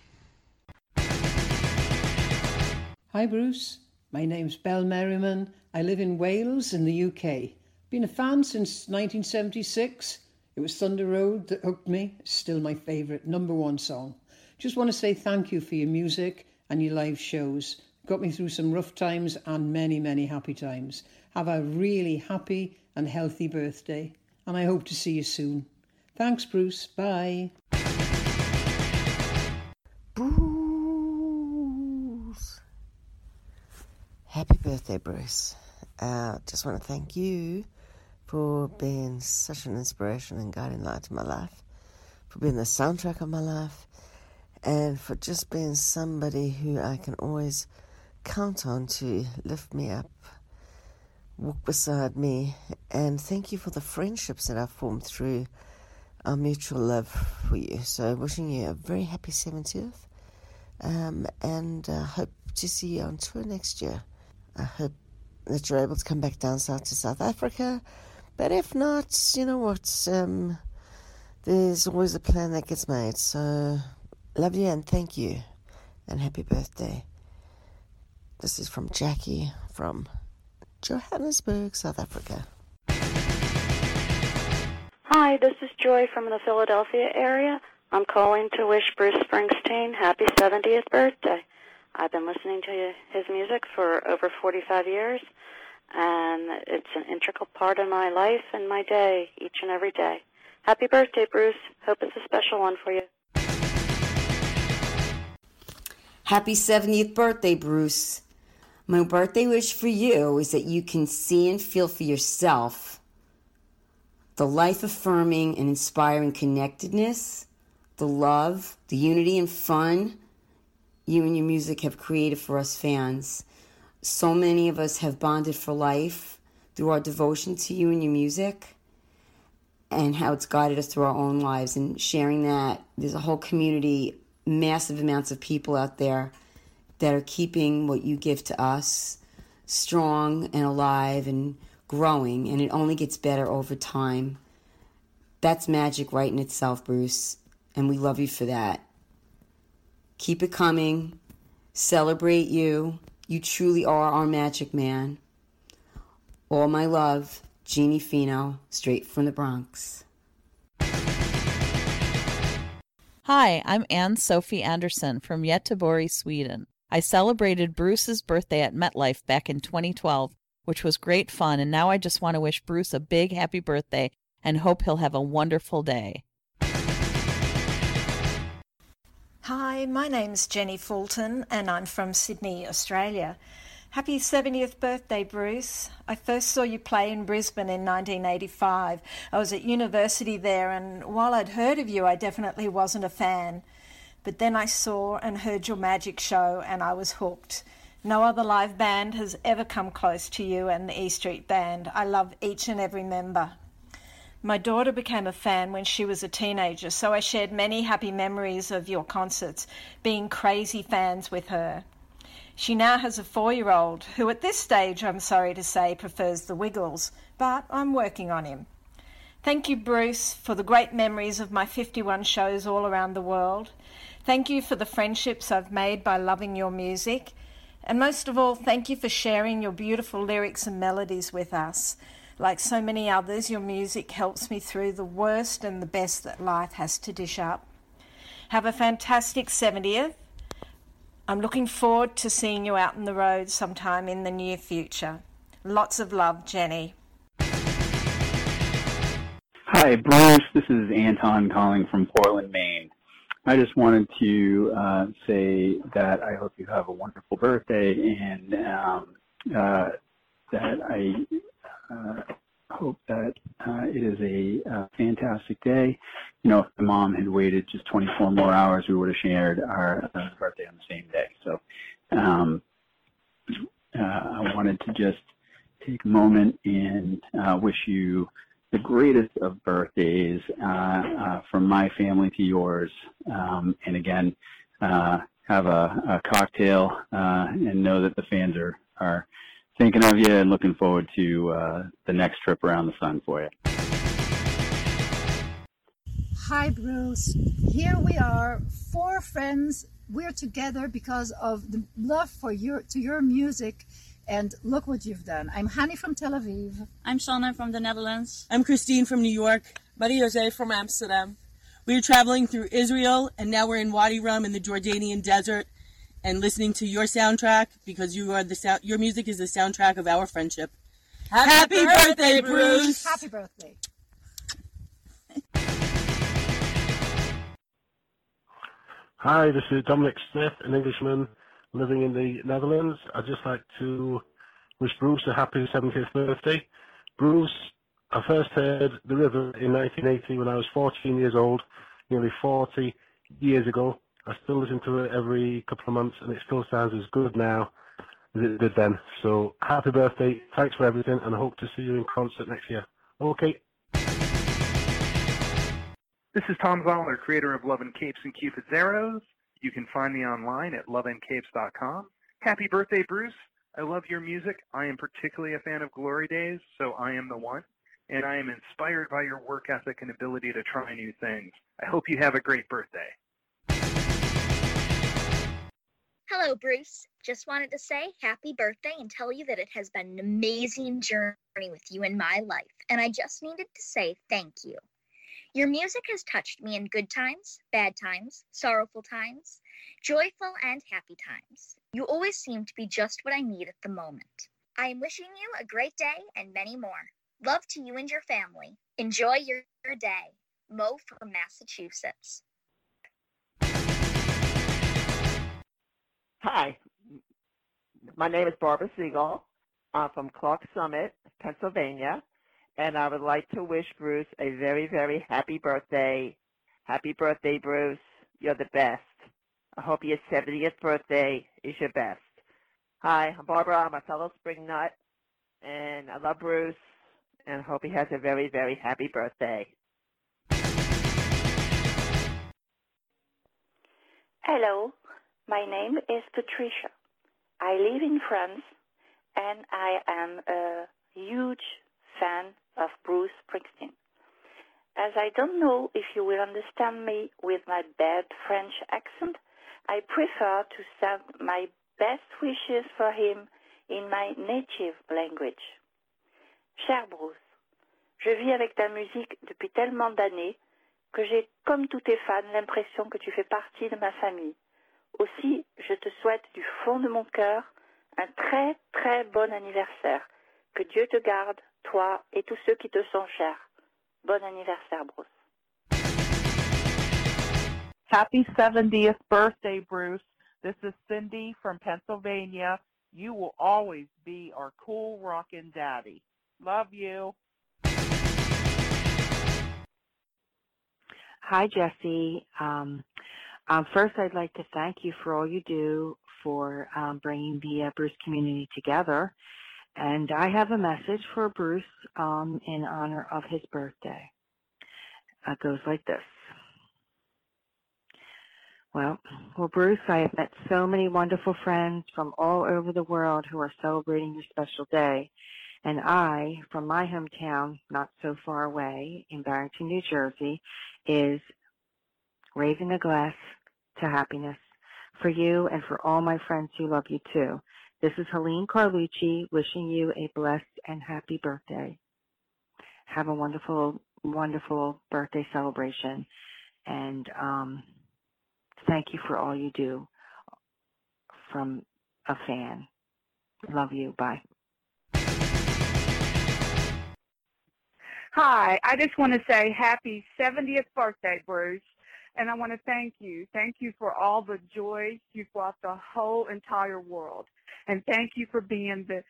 Hi, Bruce. My name's Belle Merriman. I live in Wales in the UK. Been a fan since 1976. It was Thunder Road that hooked me. Still my favourite, number one song. Just want to say thank you for your music and your live shows. Got me through some rough times and many, many happy times. Have a really happy and healthy birthday, and I hope to see you soon. Thanks, Bruce. Bye. Bruce. Happy birthday, Bruce. Uh, just want to thank you for being such an inspiration and guiding light to my life, for being the soundtrack of my life, and for just being somebody who I can always count on to lift me up, walk beside me, and thank you for the friendships that I've formed through our mutual love for you. So, wishing you a very happy 70th, um, and uh, hope to see you on tour next year. I hope that you're able to come back down south to South Africa. But if not, you know what? Um, there's always a plan that gets made. So, love you and thank you. And happy birthday. This is from Jackie from Johannesburg, South Africa. Hi, this is Joy from the Philadelphia area. I'm calling to wish Bruce Springsteen happy 70th birthday. I've been listening to his music for over 45 years, and it's an integral part of my life and my day, each and every day. Happy birthday, Bruce. Hope it's a special one for you. Happy 70th birthday, Bruce. My birthday wish for you is that you can see and feel for yourself the life affirming and inspiring connectedness, the love, the unity and fun you and your music have created for us fans. So many of us have bonded for life through our devotion to you and your music and how it's guided us through our own lives. And sharing that there's a whole community massive amounts of people out there that are keeping what you give to us strong and alive and growing. And it only gets better over time. That's magic right in itself bruce. And we love you for that keep it coming celebrate you you truly are our magic man all my love jeannie fino straight from the bronx Hi, I'm Anne Sophie Anderson from Göteborg, Sweden. I celebrated Bruce's birthday at MetLife back in 2012, which was great fun, and now I just want to wish Bruce a big happy birthday and hope he'll have a wonderful day. Hi, my name's Jenny Fulton and I'm from Sydney, Australia. Happy 70th birthday, Bruce. I first saw you play in Brisbane in 1985. I was at university there, and while I'd heard of you, I definitely wasn't a fan. But then I saw and heard your magic show, and I was hooked. No other live band has ever come close to you and the E Street Band. I love each and every member. My daughter became a fan when she was a teenager, so I shared many happy memories of your concerts, being crazy fans with her. She now has a four year old who, at this stage, I'm sorry to say, prefers the Wiggles, but I'm working on him. Thank you, Bruce, for the great memories of my 51 shows all around the world. Thank you for the friendships I've made by loving your music. And most of all, thank you for sharing your beautiful lyrics and melodies with us. Like so many others, your music helps me through the worst and the best that life has to dish up. Have a fantastic 70th. I'm looking forward to seeing you out on the road sometime in the near future. Lots of love, Jenny. Hi, Bruce. This is Anton calling from Portland, Maine. I just wanted to uh, say that I hope you have a wonderful birthday and um, uh, that I hope that uh, it is a uh, fantastic day. You know, if my mom had waited just 24 more hours, we would have shared our uh, birthday on the same day. So um, uh, I wanted to just take a moment and uh, wish you the greatest of birthdays uh, uh, from my family to yours. Um, and again, uh, have a, a cocktail uh, and know that the fans are, are thinking of you and looking forward to uh, the next trip around the sun for you. Hi, Bruce. Here we are, four friends. We're together because of the love for your to your music, and look what you've done. I'm Hani from Tel Aviv. I'm Shauna from the Netherlands. I'm Christine from New York. Maria Jose from Amsterdam. We are traveling through Israel, and now we're in Wadi Rum in the Jordanian desert and listening to your soundtrack because you are the sound. Your music is the soundtrack of our friendship. Happy, Happy birthday, birthday, Bruce! Happy birthday! Hi, this is Dominic Smith, an Englishman living in the Netherlands. I'd just like to wish Bruce a happy 70th birthday. Bruce, I first heard The River in 1980 when I was 14 years old, nearly 40 years ago. I still listen to it every couple of months, and it still sounds as good now as it did then. So happy birthday! Thanks for everything, and I hope to see you in concert next year. Okay. This is Thom Zahler, creator of Love and Capes and Cupid's Arrows. You can find me online at loveandcapes.com. Happy birthday, Bruce! I love your music. I am particularly a fan of Glory Days, so I am the one. And I am inspired by your work ethic and ability to try new things. I hope you have a great birthday. Hello, Bruce. Just wanted to say happy birthday and tell you that it has been an amazing journey with you in my life, and I just needed to say thank you. Your music has touched me in good times, bad times, sorrowful times, joyful and happy times. You always seem to be just what I need at the moment. I am wishing you a great day and many more. Love to you and your family. Enjoy your, day. Mo from Massachusetts. Hi, my name is Barbara Siegel. I'm from Clarks Summit, Pennsylvania, and I would like to wish Bruce a very, very happy birthday. Happy birthday, Bruce. You're the best. I hope your 70th birthday is your best. Hi, I'm Barbara. I'm a fellow spring nut, and I love Bruce, and hope he has a very, very happy birthday. Hello, my name is Patricia. I live in France and I am a huge fan of Bruce Springsteen. As I don't know if you will understand me with my bad French accent, I prefer to send my best wishes for him in my native language. Cher Bruce, je vis avec ta musique depuis tellement d'années que j'ai, comme tous tes fans, l'impression que tu fais partie de ma famille. Aussi, je te souhaite du fond de mon cœur un très très bon anniversaire. Que Dieu te garde, toi et tous ceux qui te sont chers. Bon anniversaire, Bruce. Happy 70th birthday, Bruce. This is Cindy from Pennsylvania. You will always be our cool rockin' daddy. Love you. Hi, Jesse. Um, um, first, I'd like to thank you for all you do for um, bringing the uh, Bruce community together. And I have a message for Bruce um, in honor of his birthday. It goes like this. Well, well, Bruce, I have met so many wonderful friends from all over the world who are celebrating your special day. And I, from my hometown, not so far away in Barrington, New Jersey, is raising a glass to happiness for you and for all my friends who love you too. This is Helene Carlucci wishing you a blessed and happy birthday. Have a wonderful, wonderful birthday celebration. And um, thank you for all you do from a fan. Love you. Bye. Hi, I just want to say happy 70th birthday, Bruce. And I want to thank you. Thank you for all the joy you've brought the whole entire world. And thank you for being the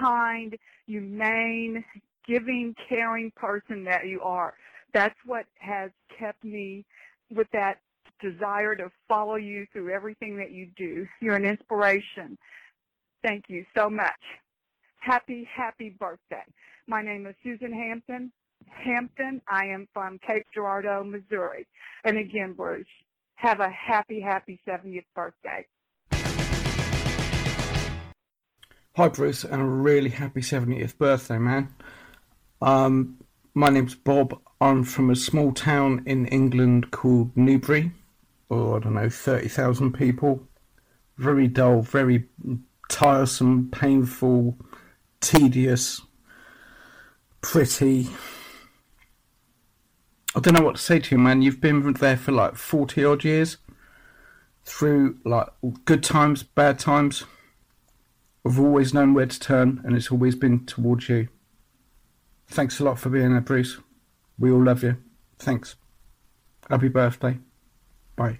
kind, humane, giving, caring person that you are. That's what has kept me with that desire to follow you through everything that you do. You're an inspiration. Thank you so much. Happy, happy birthday. My name is Susan Hampton. Hampton. I am from Cape Girardeau, Missouri. And again, Bruce, have a happy, happy 70th birthday. Hi, Bruce, and a really happy 70th birthday, man. Um, my name's Bob. I'm from a small town in England called Newbury, or I don't know, 30,000 people. Very dull, very tiresome, painful, tedious, pretty, I don't know what to say to you, man. You've been there for like 40 odd years through like good times, bad times. I've always known where to turn, and it's always been towards you. Thanks a lot for being there, Bruce. We all love you. Thanks. Happy birthday. Bye.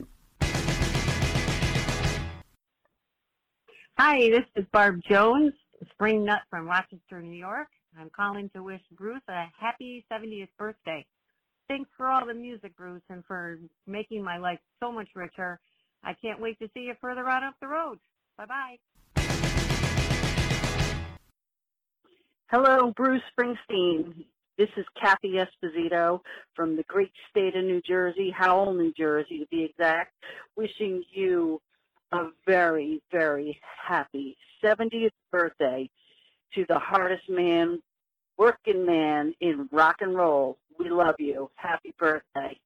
Hi, this is Barb Jones, Spring Nut from Rochester, New York. I'm calling to wish Bruce a happy 70th birthday. Thanks for all the music, Bruce, and for making my life so much richer. I can't wait to see you further on up the road. Bye bye. Hello, Bruce Springsteen. This is Kathy Esposito from the great state of New Jersey, Howell, New Jersey to be exact, wishing you a very, very happy 70th birthday to the hardest man, working man in rock and roll, we love you. Happy birthday.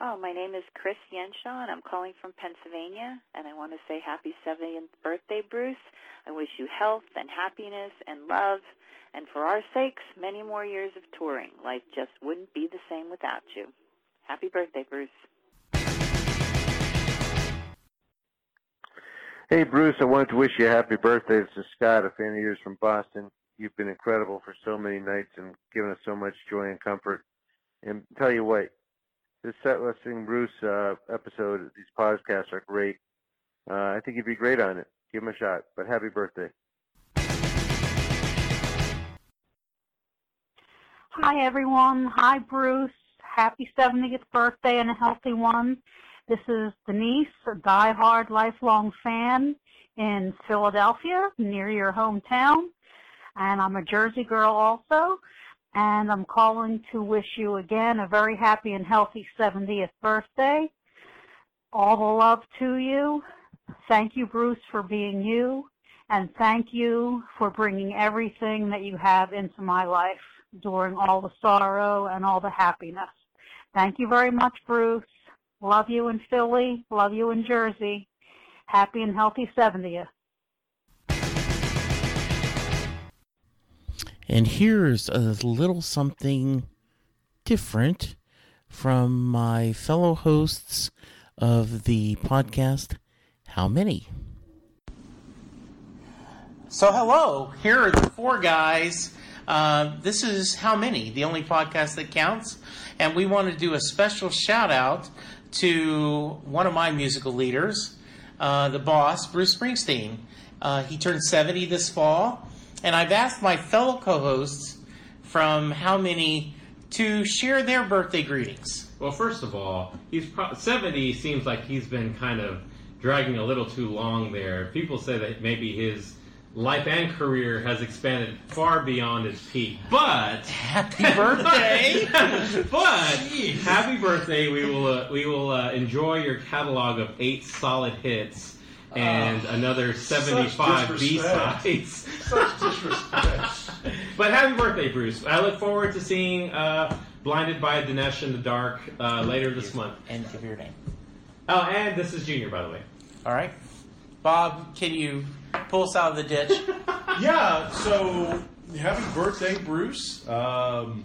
Oh, my name is Chris Yenshaw, and I'm calling from Pennsylvania, and I want to say happy 70th birthday, Bruce. I wish you health and happiness and love, and for our sakes, many more years of touring. Life just wouldn't be the same without you. Happy birthday, Bruce. Hey, Bruce, I wanted to wish you a happy birthday. This is Scott, a fan of yours from Boston you've been incredible for so many nights and given us so much joy and comfort. And tell you what, this set lusting Bruce uh, episode, these podcasts are great. Uh, I think you'd be great on it. Give him a shot. But happy birthday. Hi, everyone. Hi, Bruce. Happy 70th birthday and a healthy one. This is Denise, a die-hard lifelong fan in Philadelphia, near your hometown and I'm a Jersey girl also. And I'm calling to wish you again a very happy and healthy 70th birthday. All the love to you. Thank you, Bruce, for being you. And thank you for bringing everything that you have into my life during all the sorrow and all the happiness. Thank you very much, Bruce. Love you in Philly. Love you in Jersey. Happy and healthy 70th. And here's a little something different from my fellow hosts of the podcast, How Many? So, hello, here are the four guys. Uh, this is How Many, the only podcast that counts. and we want to do a special shout out to one of my musical leaders, uh, the boss, Bruce Springsteen. Uh, he turned 70 this fall, and I've asked my fellow co hosts from How Many to share their birthday greetings. Well, first of all, he's pro- 70 seems like he's been kind of dragging a little too long there. People say that maybe his life and career has expanded far beyond its peak. But happy birthday! <laughs> but happy birthday! We will uh, we will uh, enjoy your catalog of eight solid hits and another seventy-five B sides. Such disrespect. <laughs> But happy birthday, Bruce! I look forward to seeing uh, "Blinded by Dinesh in the Dark" uh, later this month. And give your name. Oh, and this is Junior, by the way. All right, Bob, can you pull us out of the ditch? <laughs> yeah, so happy birthday, Bruce. Um,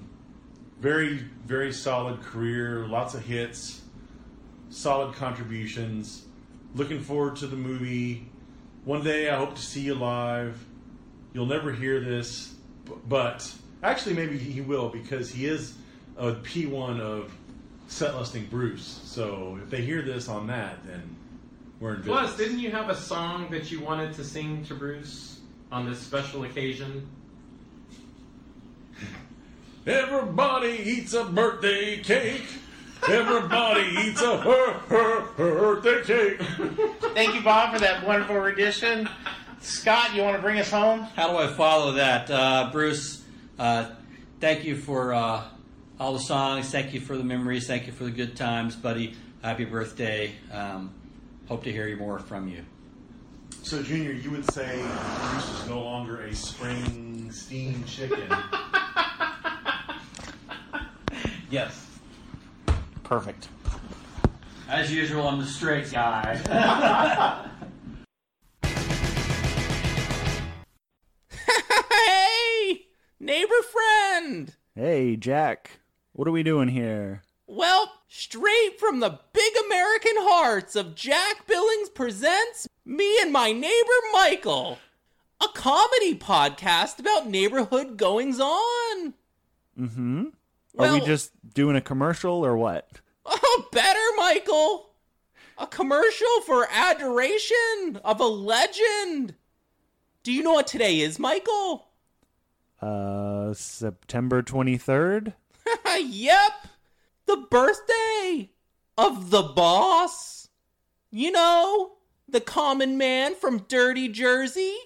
very, very solid career, lots of hits, solid contributions. Looking forward to the movie. One day I hope to see you live. You'll never hear this, but actually, maybe he will because he is a P1 of set lusting Bruce. So if they hear this on that, then we're in Plus, business. didn't you have a song that you wanted to sing to Bruce on this special occasion? <laughs> Everybody eats a birthday cake. Everybody eats a her, her, her birthday cake. Thank you, Bob, for that wonderful rendition. Scott, you want to bring us home? How do I follow that? Uh, Bruce, uh, thank you for uh, all the songs. Thank you for the memories. Thank you for the good times, buddy. Happy birthday. Um, hope to hear you more from you. So, Junior, you would say Bruce is no longer a Springsteen chicken. <laughs> Yes. Perfect. As usual, I'm the straight guy. <laughs> hey, neighbor friend. Hey, Jack. What are we doing here? Well, straight from the big American hearts of Jack Billings presents me and my neighbor Michael, a comedy podcast about neighborhood goings on. Mm-hmm. Are we just doing a commercial or what? Oh, better, Michael. A commercial for adoration of a legend. Do you know what today is, Michael? Uh, September 23rd? <laughs> yep. The birthday of the boss. You know, the common man from Dirty Jersey,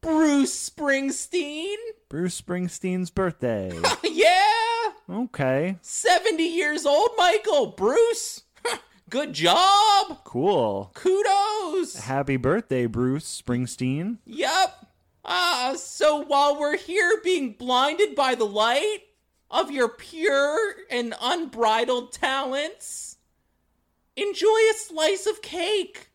Bruce Springsteen. Bruce Springsteen's birthday. <laughs> yeah. okay, 70 years old, Michael. Bruce. <laughs> Good job. cool. Kudos. Happy birthday, Bruce Springsteen. Yep. Ah, so while we're here being blinded by the light of your pure and unbridled talents, enjoy a slice of cake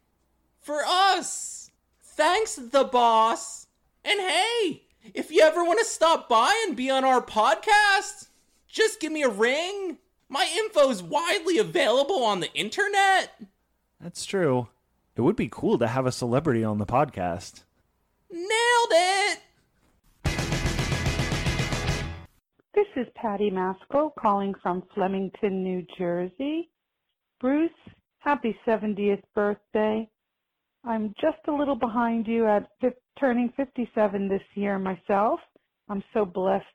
for us. Thanks, the boss. And hey, if you ever want to stop by and be on our podcast, just give me a ring. My info is widely available on the internet. That's true. It would be cool to have a celebrity on the podcast. Nailed it. This is Patty Masco calling from Flemington, New Jersey. Bruce, happy 70th birthday. I'm just a little behind you at fif- turning 57 this year myself. I'm so blessed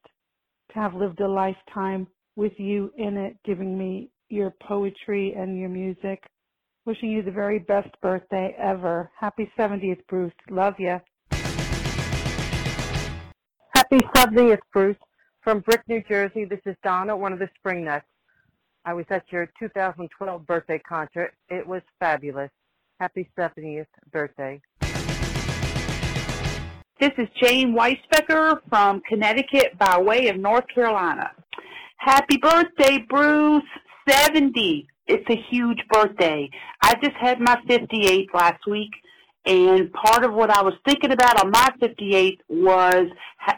to have lived a lifetime with you in it, giving me your poetry and your music. Wishing you the very best birthday ever. Happy 70th, Bruce. Love ya. Happy 70th, Bruce. From Brick, New Jersey, this is Donna, one of the Spring Nuts. I was at your 2012 birthday concert. It was fabulous. Happy 70th birthday. This is Jane Weisbecker from Connecticut by way of North Carolina. Happy birthday, Bruce. 70. It's a huge birthday. I just had my 58th last week, and part of what I was thinking about on my 58th was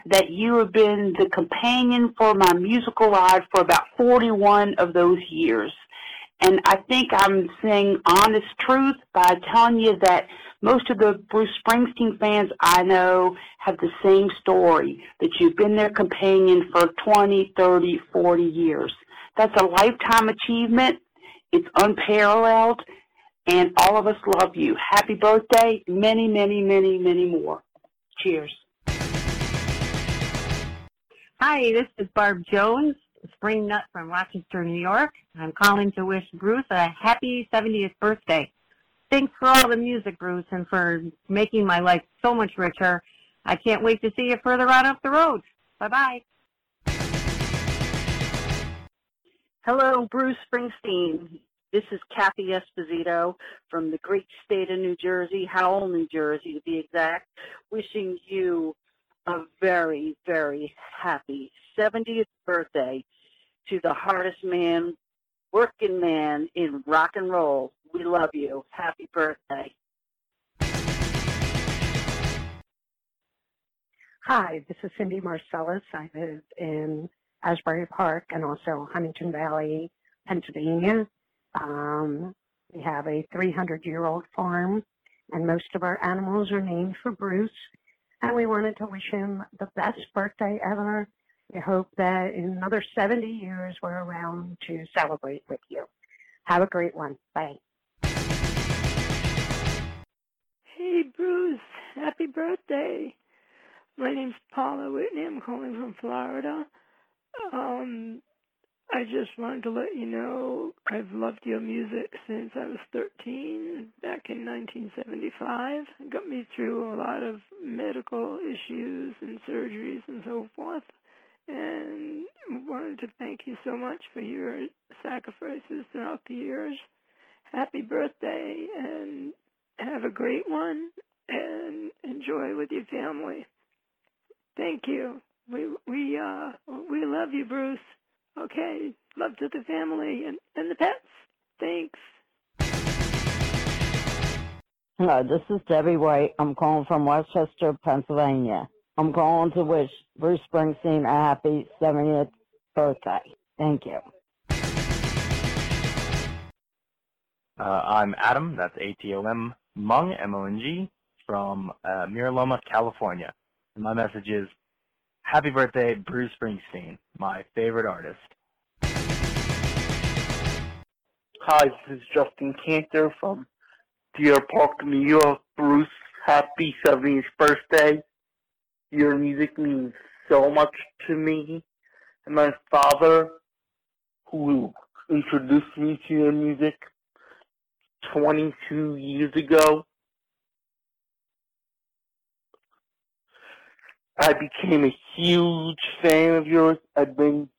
that you have been the companion for my musical life for about 41 of those years. And I think I'm saying honest truth by telling you that most of the Bruce Springsteen fans I know have the same story, that you've been their companion for 20, 30, 40 years. That's a lifetime achievement. It's unparalleled. And all of us love you. Happy birthday. Many, many, many, many more. Cheers. Hi, this is Barb Jones, Spring Nut from Rochester, New York. I'm calling to wish Bruce a happy 70th birthday. Thanks for all the music, Bruce, and for making my life so much richer. I can't wait to see you further on up the road. Bye bye. Hello, Bruce Springsteen. This is Kathy Esposito from the great state of New Jersey, Howell, New Jersey to be exact, wishing you a very, very happy 70th birthday to the hardest man, working man in rock and roll. We love you. Happy birthday. Hi, this is Cindy Marcellus. I live in Asbury Park and also Huntingdon Valley, Pennsylvania. Um, we have a 300 year old farm, and most of our animals are named for Bruce. And we wanted to wish him the best birthday ever. We hope that in another 70 years we're around to celebrate with you. Have a great one. Bye. Hey, Bruce. Happy birthday. My name's Paula Whitney. I'm calling from Florida. Um, I just wanted to let you know I've loved your music since I was 13, back in 1975. It got me through a lot of medical issues and surgeries and so forth. And wanted to thank you so much for your sacrifices throughout the years. Happy birthday and have a great one and enjoy with your family. Thank you. We we uh we love you, Bruce. Okay. Love to the family and, and the pets. Thanks. Hello, this is Debbie White. I'm calling from West Chester, Pennsylvania. I'm calling to wish Bruce Springsteen a happy 70th birthday. Thank you. Uh, I'm Adam, that's A-T-O-M, Mung, M-O-N-G, from uh, Miraloma, California. And my message is, happy birthday, Bruce Springsteen, my favorite artist. Hi, this is Justin Cantor from Deer Park, New York. Bruce, happy 70th birthday. Your music means so much to me. And my father, who introduced me to your music 22 years ago, I became a huge fan of yours. I've been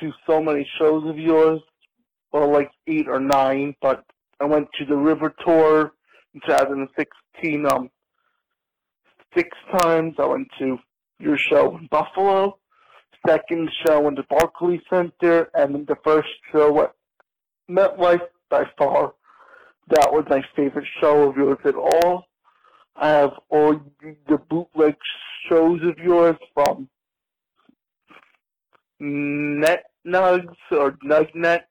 to so many shows of yours, well, like eight or nine, but I went to the River Tour in 2016 um, six times. I went to your show in Buffalo, second show in the Barclays Center, and the first show at MetLife by far. That was my favorite show of yours at all. I have all the bootleg shows of yours from Net Nugs or Nug Nets.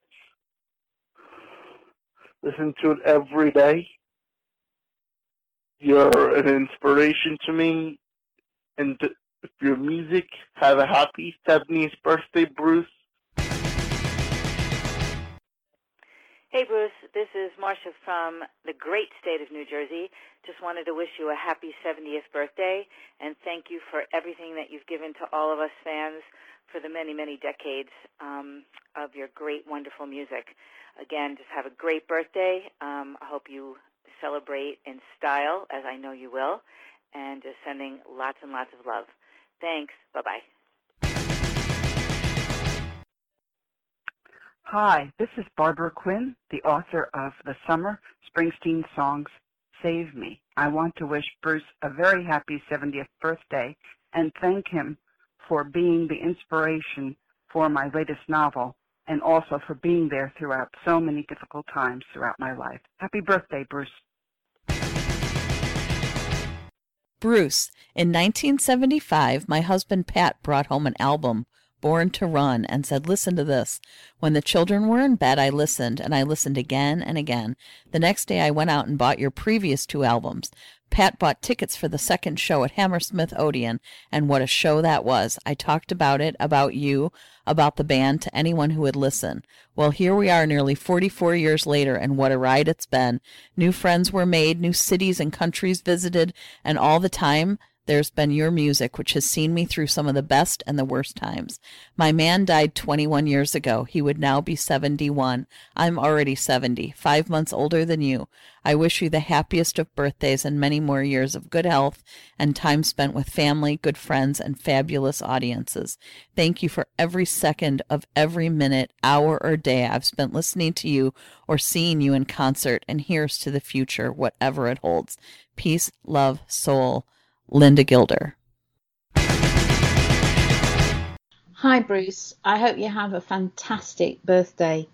Listen to it every day. You're an inspiration to me, and your music. Have a happy 70th birthday, Bruce. Hey, Bruce. This is Marcia from the great state of New Jersey. Just wanted to wish you a happy 70th birthday and thank you for everything that you've given to all of us fans for the many, many decades um, of your great, wonderful music. Again, just have a great birthday. Um, I hope you celebrate in style, as I know you will, and just sending lots and lots of love. Thanks. Bye bye. Hi, this is Barbara Quinn, the author of the Summer Springsteen songs Save Me. I want to wish Bruce a very happy 70th birthday and thank him for being the inspiration for my latest novel and also for being there throughout so many difficult times throughout my life. Happy birthday, Bruce. Bruce, in 1975, my husband Pat brought home an album, Born to Run, and said, Listen to this. When the children were in bed, I listened, and I listened again and again. The next day, I went out and bought your previous two albums. Pat bought tickets for the second show at Hammersmith Odeon, and what a show that was. I talked about it, about you, about the band to anyone who would listen. Well, here we are nearly 44 years later, and what a ride it's been. New friends were made, new cities and countries visited, and all the time, there's been your music, which has seen me through some of the best and the worst times. My man died 21 years ago. He would now be 71. I'm already 70, five months older than you. I wish you the happiest of birthdays and many more years of good health and time spent with family, good friends, and fabulous audiences. Thank you for every second of every minute, hour, or day I've spent listening to you or seeing you in concert, and here's to the future, whatever it holds. Peace, love, soul. Linda Gilder. Hi, Bruce. I hope you have a fantastic birthday.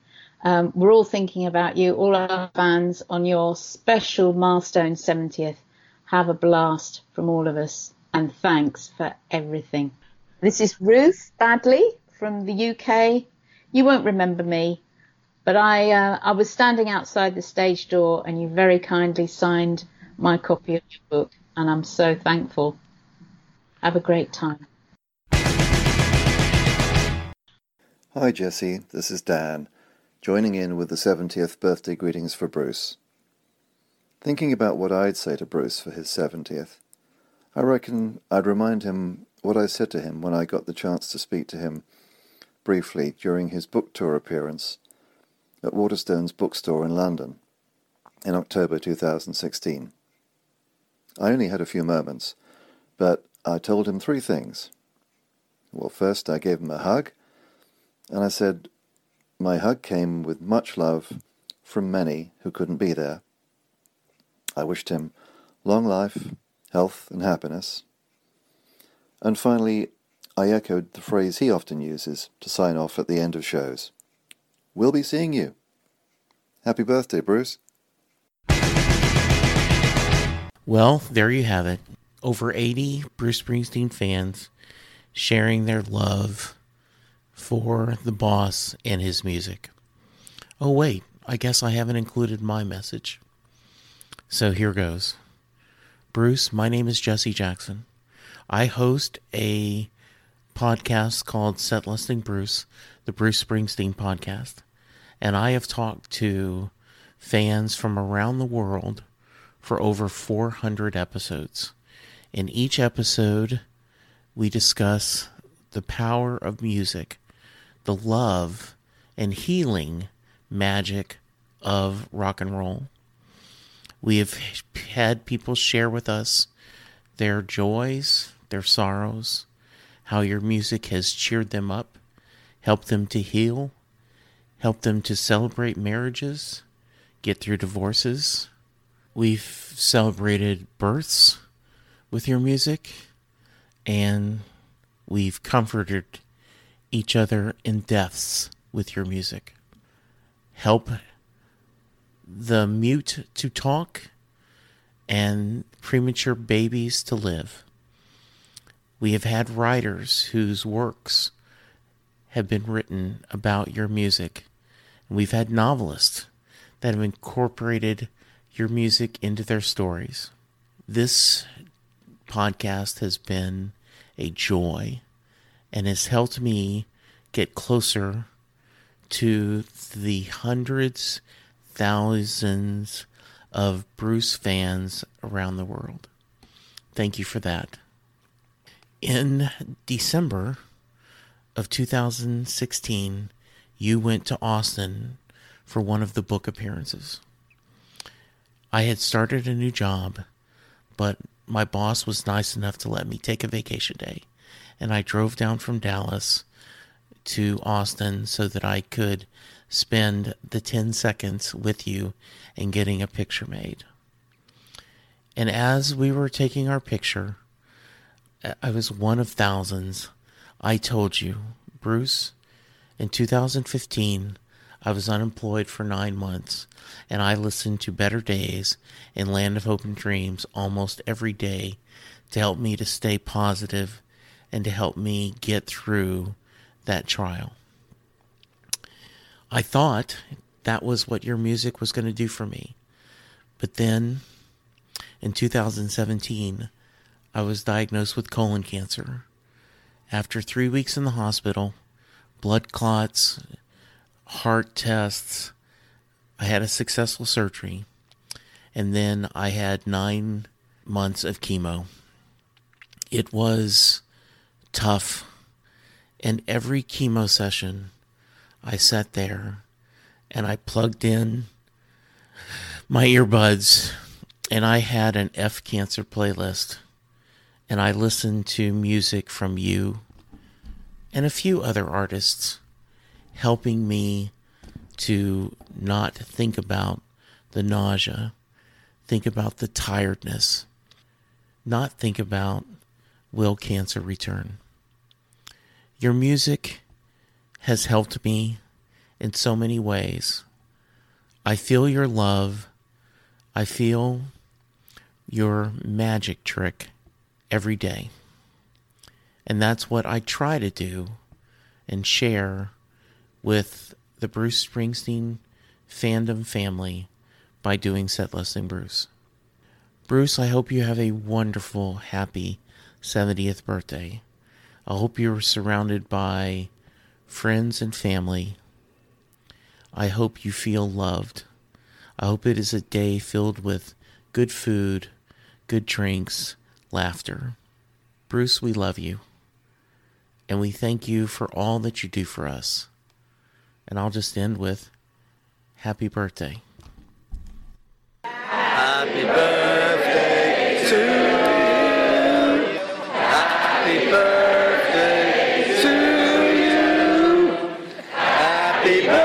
Um, we're all thinking about you, all our fans, on your special milestone 70th. Have a blast from all of us, and thanks for everything. This is Ruth Badley from the UK. You won't remember me, but I uh, I was standing outside the stage door, and you very kindly signed my copy of your book, and I'm so thankful. Have a great time. Hi, Jesse. This is Dan, joining in with the 70th birthday greetings for Bruce. Thinking about what I'd say to Bruce for his 70th, I reckon I'd remind him what I said to him when I got the chance to speak to him briefly during his book tour appearance at Waterstones bookstore in London in October 2016. I only had a few moments, but I told him three things. Well, first I gave him a hug, and I said, My hug came with much love from many who couldn't be there. I wished him long life, health, and happiness. And finally, I echoed the phrase he often uses to sign off at the end of shows We'll be seeing you. Happy birthday, Bruce. Well, there you have it. Over 80 Bruce Springsteen fans sharing their love for the boss and his music. Oh, wait, I guess I haven't included my message. So here goes. Bruce, my name is Jesse Jackson. I host a podcast called Set Listing Bruce, the Bruce Springsteen podcast. And I have talked to fans from around the world for over 400 episodes. In each episode, we discuss the power of music, the love and healing magic of rock and roll. We have had people share with us their joys, their sorrows, how your music has cheered them up, helped them to heal, helped them to celebrate marriages, get through divorces, We've celebrated births with your music, and we've comforted each other in deaths with your music. Help the mute to talk and premature babies to live. We have had writers whose works have been written about your music. And we've had novelists that have incorporated your music into their stories. This podcast has been a joy and has helped me get closer to the hundreds, thousands of Bruce fans around the world. Thank you for that. In December of 2016, you went to Austin for one of the book appearances. I had started a new job, but my boss was nice enough to let me take a vacation day. And I drove down from Dallas to Austin so that I could spend the 10 seconds with you and getting a picture made. And as we were taking our picture, I was one of thousands. I told you, Bruce, in 2015, I was unemployed for nine months, and I listened to Better Days and Land of Hope and Dreams almost every day to help me to stay positive and to help me get through that trial. I thought that was what your music was going to do for me. But then in 2017, I was diagnosed with colon cancer. After three weeks in the hospital, blood clots, heart tests, I had a successful surgery, and then I had nine months of chemo. It was tough, and every chemo session, I sat there and I plugged in my earbuds and I had an F Cancer playlist and I listened to music from you and a few other artists helping me to not think about the nausea, think about the tiredness, not think about will cancer return. Your music has helped me in so many ways. I feel your love. I feel your magic trick every day. And that's what I try to do and share with the Bruce Springsteen fandom family by doing Set Listing Bruce. Bruce, I hope you have a wonderful, happy 70th birthday. I hope you're surrounded by friends and family. I hope you feel loved. I hope it is a day filled with good food, good drinks, laughter. Bruce, we love you. And we thank you for all that you do for us. And I'll just end with happy birthday. Happy birthday to you. Happy birthday to you. Happy birthday,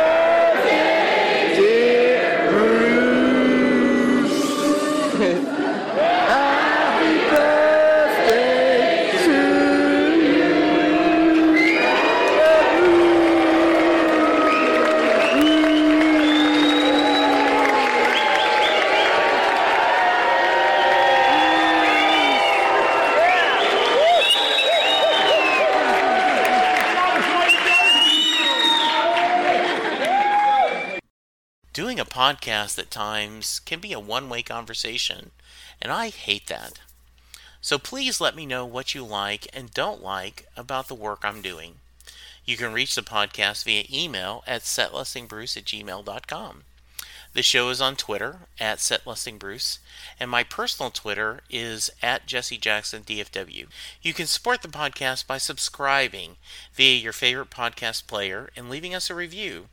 podcast at times can be a one way conversation, and I hate that. So please let me know what you like and don't like about the work I'm doing. You can reach the podcast via email at setlistingbruce at gmail.com. The show is on Twitter at setlistingbruce, and my personal Twitter is at Jesse Jackson DFW. You can support the podcast by subscribing via your favorite podcast player and leaving us a review.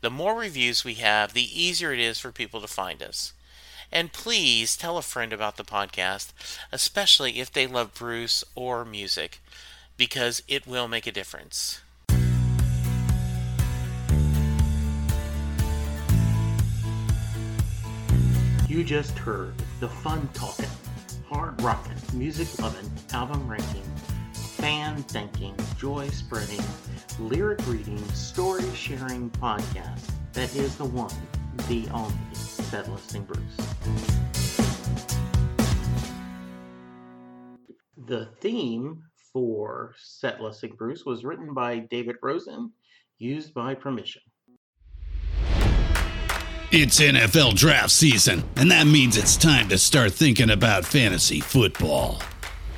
The more reviews we have, the easier it is for people to find us. And please tell a friend about the podcast, especially if they love Bruce or music, because it will make a difference. You just heard the fun talking, hard rocking, music loving, album ranking, fan thinking, joy spreading, lyric reading, story sharing podcast that is the one, the only, Listing Bruce. The theme for Set Listing Bruce was written by David Rosen, used by permission. It's NFL draft season, and that means it's time to start thinking about fantasy football.